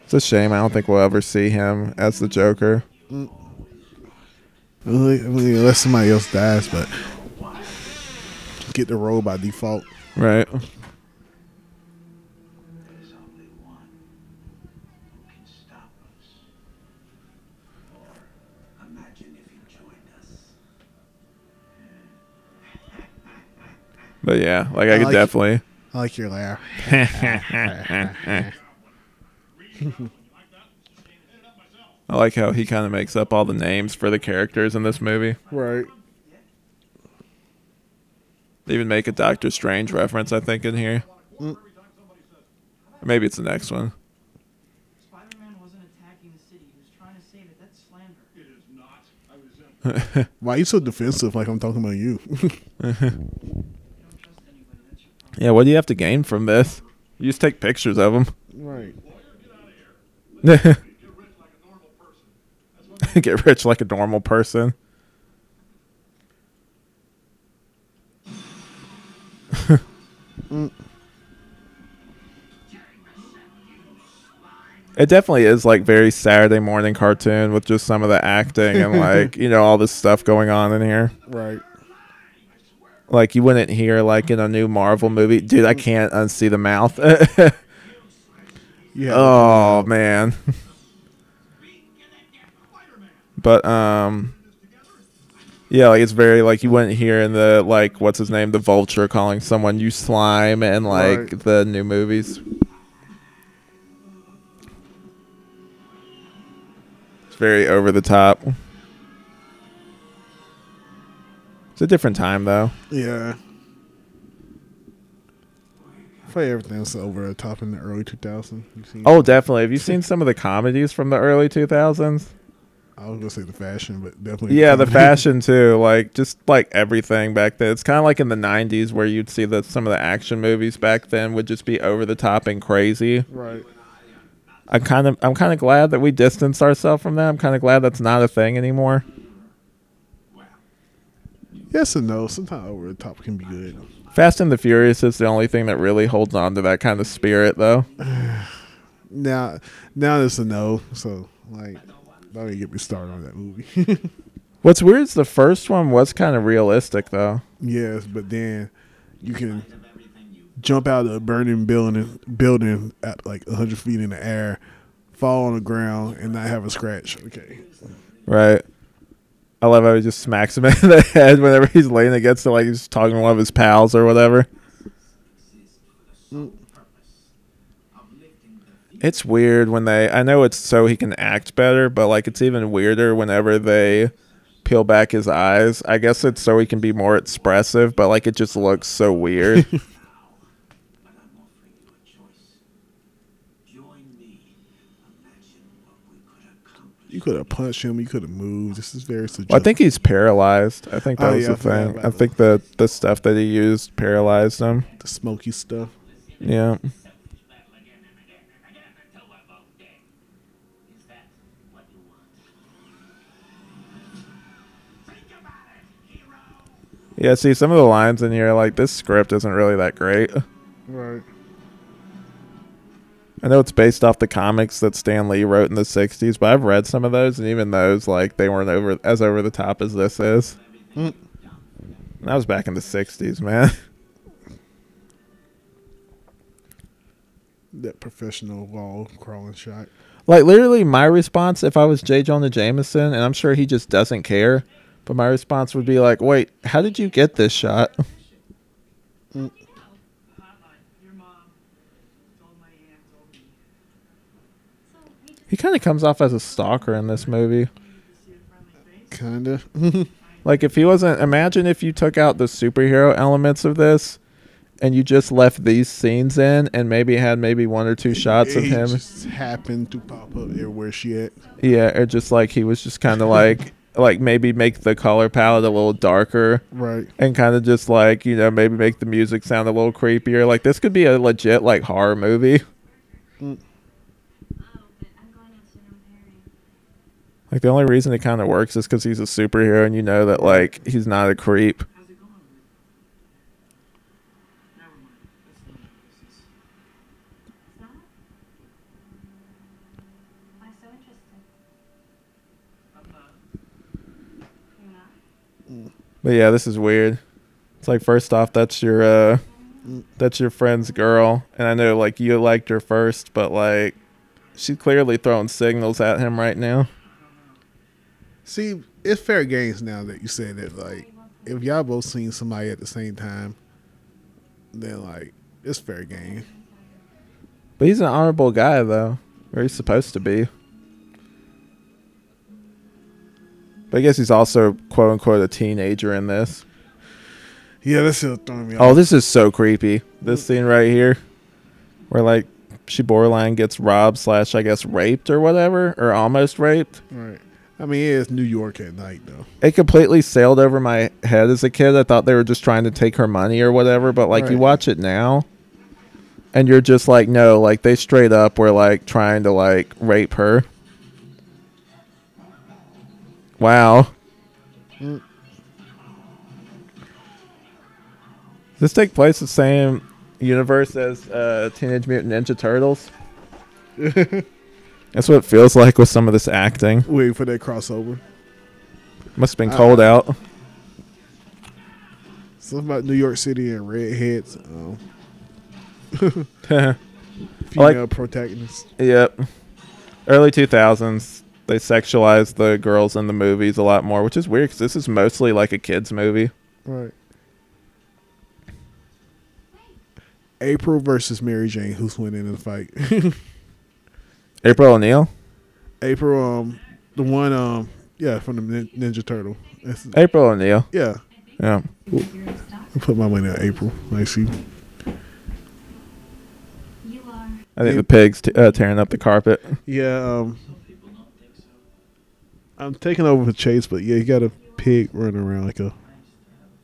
It's a shame. I don't think we'll ever see him as the Joker. Mm. Mean, unless somebody else dies, but get the role by default. Right. But yeah, like I, I could like- definitely. I like your laugh. I like how he kind of makes up all the names for the characters in this movie. Right. They even make a Doctor Strange reference, I think, in here. Or maybe it's the next one. Spider-Man wasn't attacking the city. He was trying to save it. That's slander. Why are you so defensive? Like I'm talking about you. Yeah, what do you have to gain from this? You just take pictures of them. right. Get rich like a normal person. It definitely is like very Saturday morning cartoon with just some of the acting and like, you know, all this stuff going on in here. Right. Like you wouldn't hear like in a new Marvel movie. Dude, I can't unsee the mouth. Yeah. Oh man. but um yeah, like it's very like you wouldn't hear in the like what's his name, the vulture calling someone you slime and like Right. the new movies. It's very over the top. It's a different time though. Yeah. I feel like everything's over the top in the early 2000s. Oh, definitely. Have you seen some of the comedies from the early 2000s? I was gonna say the fashion, but definitely. Yeah, the fashion too. Like just like everything back then. It's kind of like in the '90s where you'd see that some of the action movies back then would just be over the top and crazy. Right. I'm kind of I'm kind of glad that we distanced ourselves from that. I'm kind of glad that's not a thing anymore. Yes and no. Sometimes over the top can be good. Fast and the Furious is the only thing that really holds on to that kind of spirit, though. Now, now it's a no. So like, don't even get me started on that movie. What's weird is the first one was kind of realistic, though. yes, but then you can jump out of a burning building, building at like hundred feet in the air, fall on the ground, and not have a scratch. Okay. Right. I love how he just smacks him in the head whenever he's laying against it, like he's talking to one of his pals or whatever. It's weird when they. I know it's so he can act better, but like it's even weirder whenever they peel back his eyes. I guess it's so he can be more expressive, but like it just looks so weird. You could have punched him. You could have moved. This is very suggestive. Well, I think he's paralyzed. I think that Oh, was yeah, the forgot thing. I think the the stuff that he used paralyzed him. the smoky stuff. Yeah. Yeah, see some of the lines in here, like this script isn't really that great. Right. I know it's based off the comics that Stan Lee wrote in the '60s, but I've read some of those, and even those, like they weren't over as over the top as this is. Mm. That was back in the '60s, man. That professional wall crawling shot. Like literally, my response if I was J. Jonah Jameson, and I'm sure he just doesn't care, but my response would be like, "Wait, how did you get this shot?" Hotline. Your mom told my aunt told me. He kind of comes off as a stalker in this movie. See a friendly face. Kinda. Like if he wasn't, imagine if you took out the superhero elements of this, and you just left these scenes in, and maybe had maybe one or two shots of He him. just happened to pop up everywhere she at. Yeah, or just like he was just kind of like like maybe make the color palette a little darker Right. and kind of just like you know maybe make the music sound a little creepier. Like this could be a legit like horror movie. But I'm going out soon. I'm pairing. Like the only reason it kind of works is because he's a superhero and you know that like he's not a creep. How's it going? Never mind. That's none of your business. It's not? Why so interested? I'm not. You're not? But yeah, this is weird. It's like first off, that's your uh that's your friend's girl, and I know like you liked her first, but like she's clearly throwing signals at him right now. See, it's fair games now that you said that. Like, if y'all both seen somebody at the same time, then like it's fair game. But he's an honorable guy though, or he's supposed to be. But I guess he's also quote unquote a teenager in this. Yeah, that's still throwing me Oh, off. this is so creepy. This mm. scene right here, where like she borderline gets robbed slash I guess raped or whatever, or almost raped. Right. I mean, it is New York at night though. It completely sailed over my head as a kid. I thought they were just trying to take her money or whatever, but like you watch it now, and you're just like, no, like they straight up were like trying to like rape her. Wow. Mm. Does this take place the same universe as uh, Teenage Mutant Ninja Turtles? That's what it feels like with some of this acting. Waiting for that crossover. Must have been Uh, cold out. Something about New York City and redheads. Um, Yep. female protagonist. Yep. Early 2000s, they sexualize the girls in the movies a lot more, which is weird because this is mostly like a kids' movie. Right. April versus Mary Jane. Who's winning in the fight? April O'Neil? April, um, the one, um, yeah, from the Ninja Turtle. That's, April O'Neil. yeah, Yeah. You're a star. I put my money on April. I see. You are. I think the pig's t- uh, tearing up the carpet. Yeah, um, Some people don't think so. I'm taking over for Chase, but yeah, you got a pig running around like a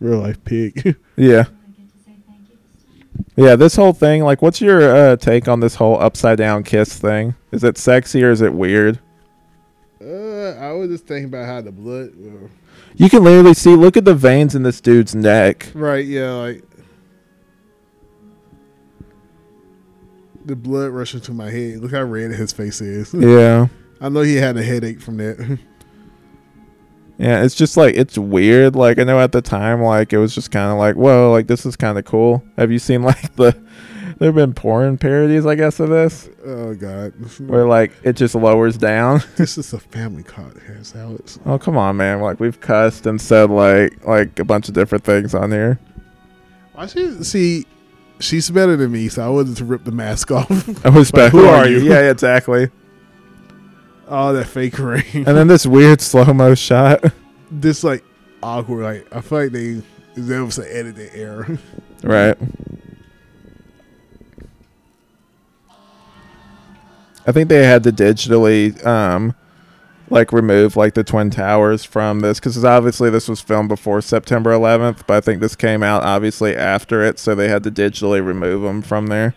real life pig. Yeah. I get to say thank you this. Yeah, this whole thing, like, what's your uh, take on this whole upside down kiss thing? Is it sexy or is it weird? uh, I was just thinking about how the blood. Uh, You can literally see, look at the veins in this dude's neck. right, yeah, like the blood rushing to my head. Look how red his face is. Yeah. I know he had a headache from that. Yeah, it's just like it's weird. Like I know at the time, like it was just kind of like, whoa, like this is kind of cool. Have you seen like the? There have been porn parodies, I guess, of this oh God, where like it just lowers down. this is a family podcast, Alex. Oh come on, man! Like we've cussed and said like like a bunch of different things on here. Why should see. She's better than me, so I wanted to rip the mask off. I was Like, back. Who are you? Yeah, exactly. All that fake rain. And then this weird slow mo shot. this like awkward. Like I feel like they there was an editing error. Right. I think they had to digitally um like remove like the twin towers from this cuz obviously this was filmed before September 11th, but I think this came out obviously after it, so they had to digitally remove them from there.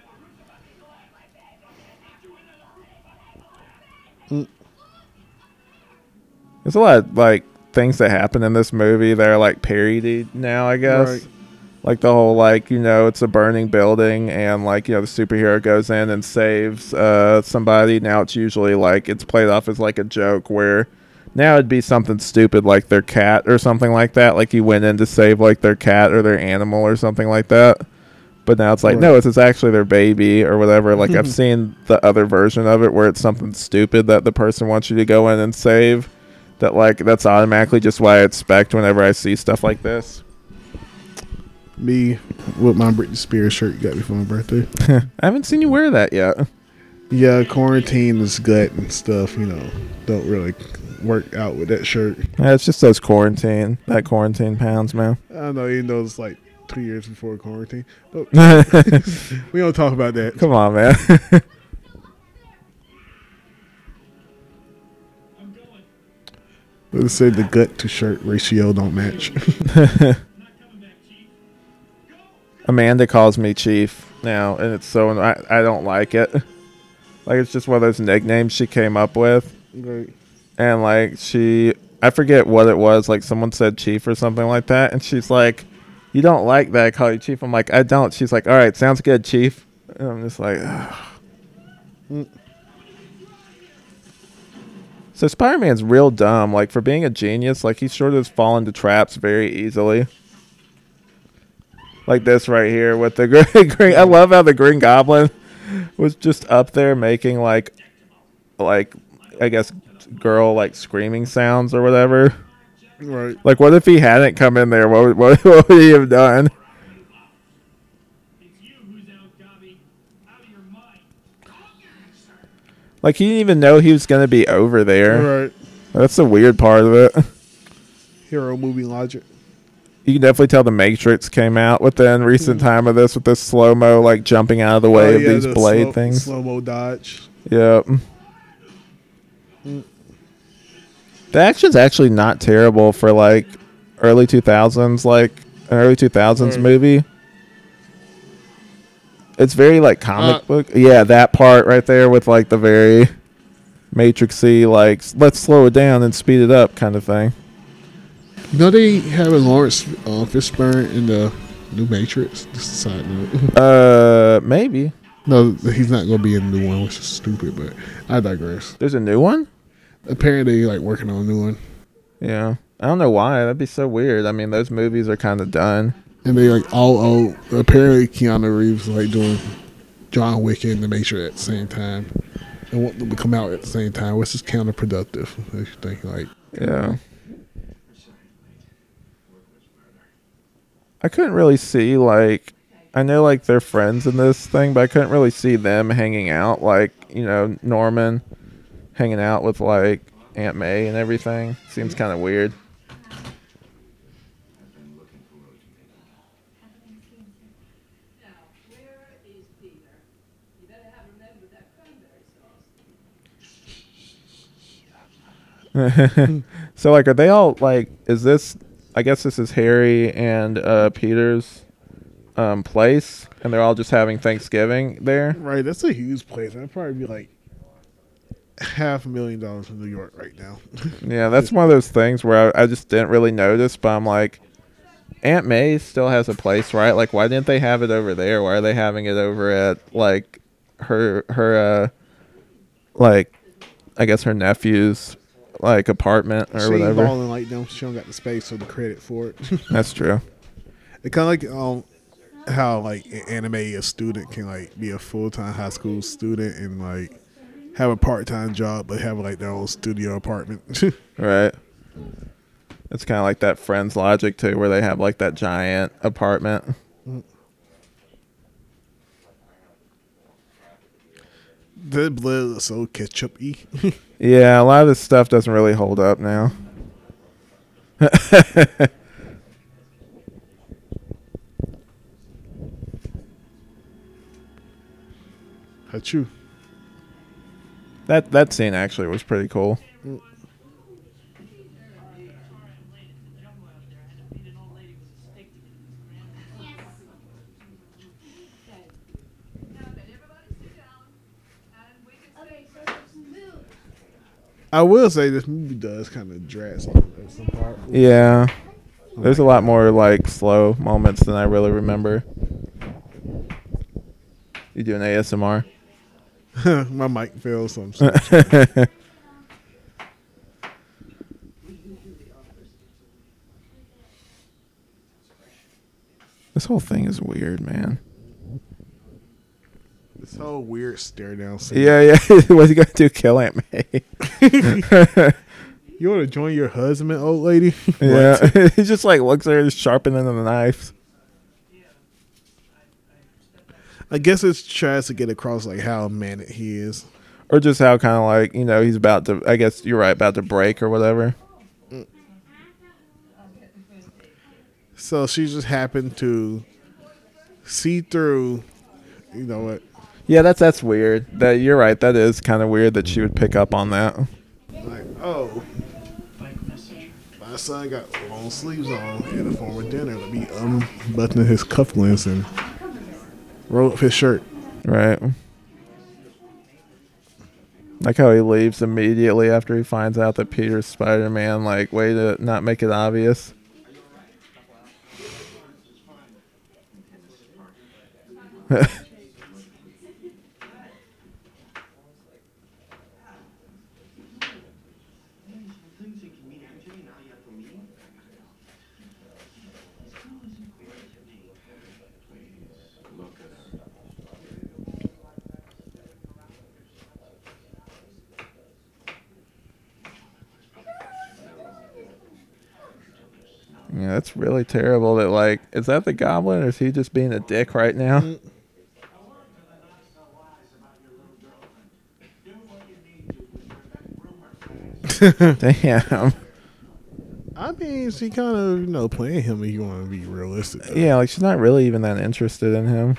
Mm. There's a lot of, like things that happen in this movie that are like parodied now, I guess. Right. like the whole like you know it's a burning building and like you know the superhero goes in and saves uh somebody. Now it's usually like it's played off as like a joke where now it'd be something stupid like their cat or something like that. Like he went in to save like their cat or their animal or something like that. But now it's like no it's, it's actually their baby or whatever. Like i've seen the other version of it where it's something stupid that the person wants you to go in and save that like that's automatically just what i expect whenever i see stuff like this Me with my Britney Spears shirt you got me for my birthday. I haven't seen you wear that yet. Yeah, quarantine is gut and stuff. You know, don't really work out with that shirt. Yeah, it's just those quarantine, that quarantine pounds, man. I don't know, even though it's like two years before quarantine. But we don't talk about that. Come on, man. Let's say the gut to shirt ratio don't match. Amanda calls me Chief now, and it's so I, I don't like it. Like it's just one of those nicknames she came up with, right. and like she, I forget what it was. Like someone said Chief or something like that, and she's like, "You don't like that? I call you Chief." I'm like, "I don't." She's like, "All right, sounds good, Chief." And I'm just like, mm. So Spider-Man's real dumb. Like for being a genius, like he sort of has fallen into traps very easily. Like this right here with the green, green. I love how the Green Goblin was just up there making like, like, I guess, girl like screaming sounds or whatever. Right. Like, what if he hadn't come in there? What would, what, what would he have done? Like he didn't even know he was gonna be over there. Right. That's the weird part of it. Hero movie logic. You can definitely tell the Matrix came out within recent hmm. time of this with this slow mo like jumping out of the way Oh, of yeah, these the blade slow, things. Slow mo dodge. Yep. The action's actually not terrible for like early two thousands, like an early two thousands Right. movie. It's very like comic Uh, book. Yeah, that part right there with like the very matrixy like let's slow it down and speed it up kind of thing. You know they having Laurence uh, Fishburne in the new Matrix. Just a side note. Uh, maybe no, he's not gonna be in the new one, which is stupid. But I digress. there's a new one. Apparently, like working on a new one, Yeah, I don't know why. That'd be so weird. I mean, those movies are kind of done. And they like all old. Apparently, Keanu Reeves like doing John Wick and the Matrix at the same time, and want them to come out at the same time, which is counterproductive. I think like Yeah. I couldn't really see like I know like they're friends in this thing, but I couldn't really see them hanging out like, you know, Norman hanging out with like Aunt May and everything. Seems kind of weird. so like are they all like is this I guess this is Harry and uh Peter's um place and they're all just having Thanksgiving there? right. That's a huge place. That'd probably be like half a million dollars in New York right now. Yeah, that's one of those things where I, I just didn't really notice, but I'm like, Aunt May still has a place, right? Like, why didn't they have it over there? Why are they having it over at like her her uh like I guess her nephew's like apartment or she ain't whatever? balling like them. She don't got the space or the credit for it. That's true. It kind of like um how like in anime a student can like be a full time high school student and like have a part time job but have like their own studio apartment. Right. It's kind of like that Friends logic too, where they have like that giant apartment. the blood is so ketchup y. Yeah, a lot of this stuff doesn't really hold up now. Hachu. That that scene actually was pretty cool. I will say this movie does kind of drag some at some part. Yeah. There's a lot more like slow moments than I really remember. You doing ASMR? My mic fails, so I'm sorry. This whole thing is weird, man. Whole weird stare down scene. Yeah, yeah. What's he gonna do? Kill Aunt May? You want to join your husband, old lady? yeah. he just like looks at her, just sharpening the knife. I guess it tries to get across like how manic he is. Or just how kind of like you know he's about to. I guess you're right, about to break or whatever. So she just happened to see through. You know what? Yeah, that's that's weird. That you're right. That is kind of weird that she would pick up on that. Like, oh. My son got long sleeves on at a former dinner. Let me unbutton his cufflinks and roll up his shirt. Right. Like how he leaves immediately after he finds out that Peter's Spider Man, like, way to not make it obvious. Yeah, that's really terrible. That like, is that the goblin, or is he just being a dick right now? Mm. Damn. I mean, she kind of you know playing him if you want to be realistic. though. Yeah, like she's not really even that interested in him.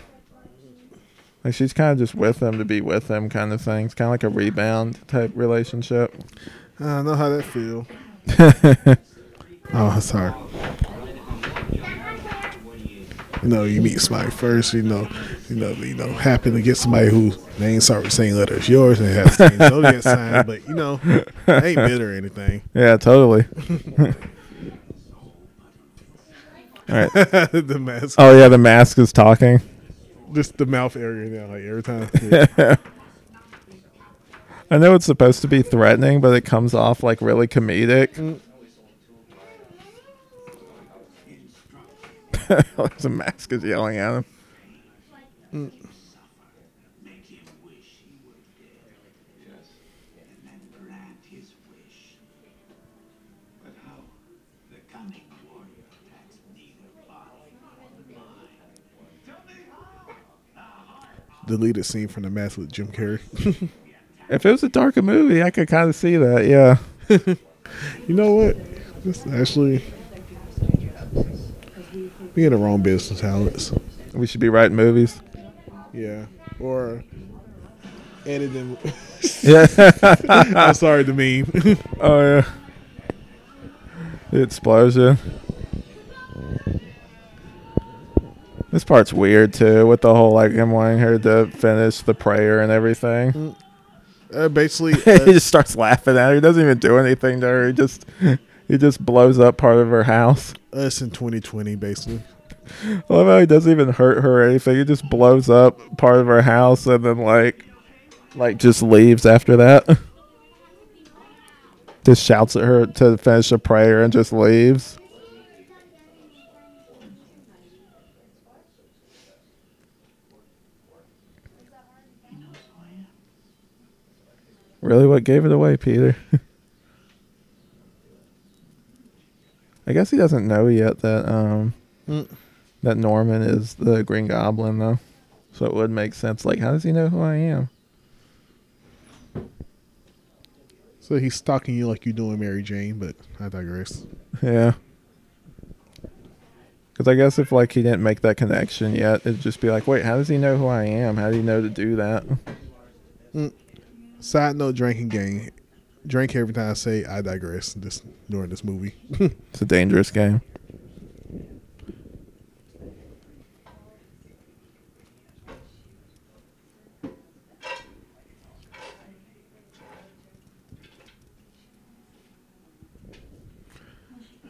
Like she's kind of just with him to be with him, kind of thing. It's kind of like a rebound type relationship. I don't know how that feel. Oh, sorry. You know, you meet somebody first. You know, you know, you know, happen to get somebody whose name start with the same letter as yours and has the same zodiac sign. But you know, I ain't bitter or anything. Yeah, totally. All right. the mask, Oh yeah, the mask is talking. just the mouth area now, like every time. Yeah. I know it's supposed to be threatening, but it comes off like really comedic. Mm. the mask is yelling at him. Make him wish he were dead. Yes. And then grant his wish. But how? The cunning warrior attacks neither is yelling at him. Deleted scene from the mask with Jim Carrey. If it was a darker movie, I could kind of see that. Yeah. you know what? This actually. We in the wrong business, Alex. We should be writing movies. Yeah. Or editing. Yeah. I'm sorry, the meme. oh yeah. The explosion. This part's weird too, with the whole like him wanting her to finish the prayer and everything. uh, basically, he uh, just starts laughing at her. He doesn't even do anything to her. He just he just blows up part of her house. us in 2020, basically. I love how he doesn't even hurt her or anything. He just blows up part of her house and then like like just leaves after that. Just shouts at her to finish a prayer and just leaves. Really, what gave it away, Peter? I guess he doesn't know yet that um Mm. that Norman is the Green Goblin though, so it would make sense. Like, how does he know who I am? So he's stalking you like you're doing Mary Jane, but I digress. Yeah. Because I guess if like he didn't make that connection yet, it'd just be like, wait, how does he know who I am? How do you know to do that? Side note: drinking game. Drink every time I say I digress. This during this movie. It's a dangerous game.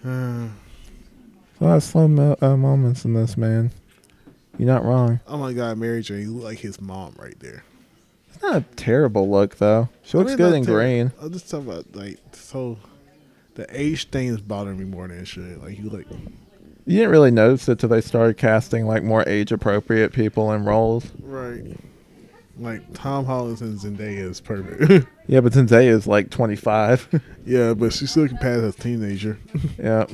Uh, A lot of slow mo- uh, moments in this, man. You're not wrong. oh my God, Mary Jane, you look like his mom right there. Not a terrible look though. She I looks mean, good in ter- green. I'm just talking about like so. The age thing is bothering me more than it should. Like you like. You didn't really notice it till they started casting like more age appropriate people in roles. right. Like Tom Holland and Zendaya is perfect. Yeah, but Zendaya is like 25. yeah, but she's still looking past as a teenager. yeah.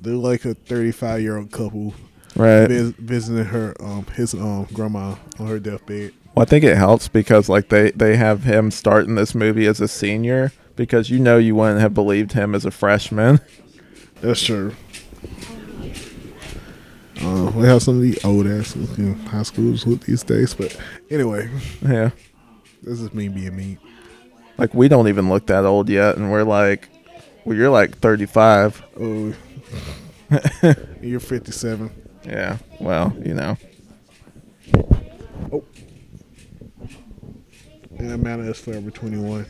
They're like a 35 year old couple Right. vis- visiting her um his um grandma on her deathbed. Well, I think it helps because like they they have him starting this movie as a senior because you know you wouldn't have believed him as a freshman. That's true. Uh, we have some of the old ass know, high schools with these days, but anyway, Yeah. this is me being me. Like we don't even look that old yet, and we're like, well, you're like 35. Oh, you're 57. Yeah. Well, you know. Oh. Yeah, Amanda is forever 21.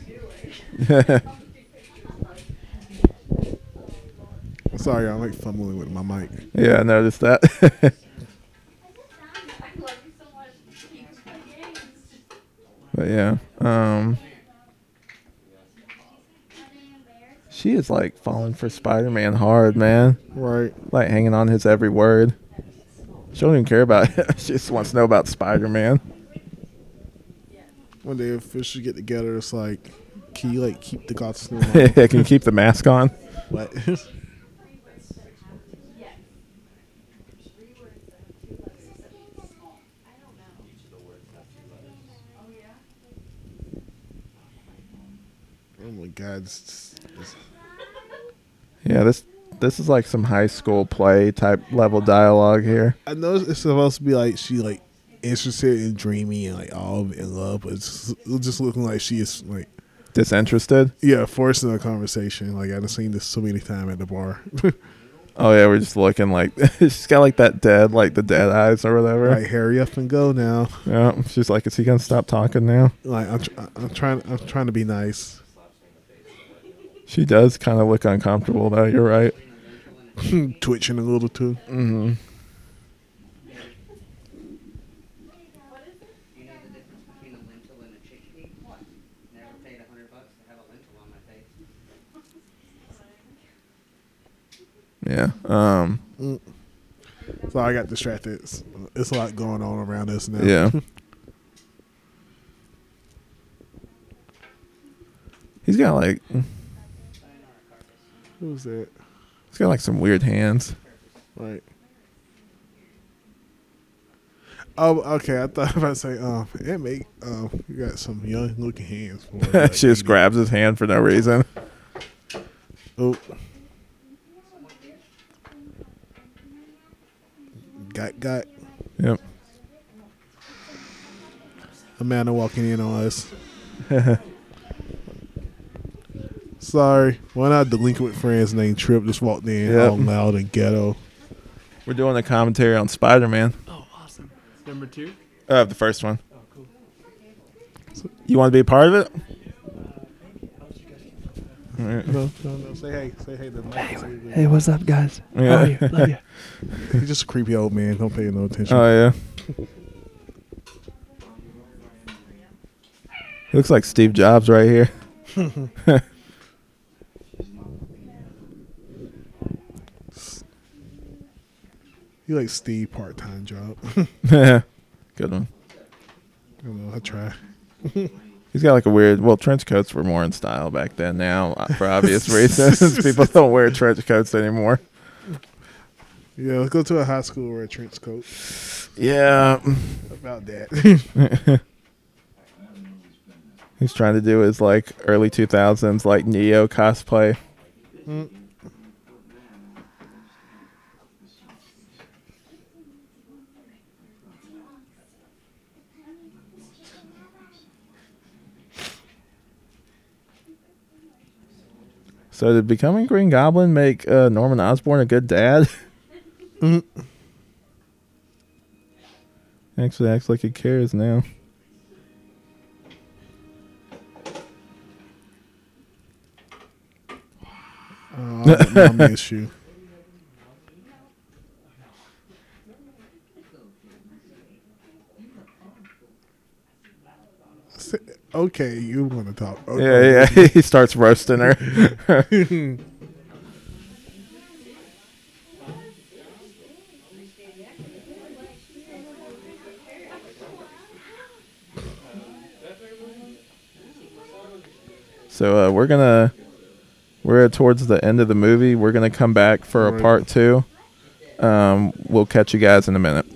I'm sorry, I'm like fumbling with my mic. yeah, I noticed that. but yeah, um, she is like falling for Spider-Man hard, man. Right. Like hanging on his every word. She don't even care about it. she just wants to know about Spider-Man. When they officially get together, it's like, can you like keep the costume on? Can you keep the mask on? what? oh my god. It's, it's, Yeah, this this is like some high school play type level dialogue here. I know it's supposed to be like she like interested and dreamy and like all in love, but it's just, looking like she is like Disinterested. yeah forcing a conversation. Like I've seen this so many times at the bar. Oh yeah, we're just looking like she's got like that dead, like the dead eyes or whatever. Right, hurry up and go now. Yeah, she's like, is he gonna stop talking now? Like I'm, tr- I'm trying, I'm trying to be nice. She does kind of look uncomfortable though. You're right. Twitching a little too. Mm-hmm. You know the difference between a lentil and a chickpea? What? Never paid a hundred bucks to have a lentil on my face. Yeah. Um. So I got distracted. It's, it's a lot going on around us now. Yeah. He's got like Who's that? He's got like some weird hands. Right. Oh, okay. I thought about to say, um, it make um, you got some young looking hands. For like, she just grabs his hand for no reason. Oh. Got got Yep. Amanda walking in on us. Sorry, one of our delinquent friends named Trip just walked in Yep. all loud and ghetto. We're doing a commentary on Spider-Man. Oh, awesome. Number two? Uh, the first one. Oh, cool. You want to be a part of it? How did you guys get All right. No, no, no. Say hey, say hey to hey. Hey, what's up, guys? Yeah. How are you? Love you. He's just a creepy old man. Don't pay no attention. Oh yeah. Looks like Steve Jobs right here. He like Steve part time job. Yeah, Good one. I don't know. I try. He's got like a weird. Well, trench coats were more in style back then. Now, uh, for obvious reasons, people don't wear trench coats anymore. Yeah, let's go to a high school or a trench coat. Yeah, About that. he's trying to do his like early two thousands like Neo cosplay. So did becoming Green Goblin make uh, Norman Osborn a good dad? Actually acts like he cares now. Oh, I miss you. Say- Okay, you want to talk? Okay. Yeah, yeah. he starts roasting her. so uh, we're gonna we're towards the end of the movie. We're gonna come back for a part two. Um, we'll catch you guys in a minute.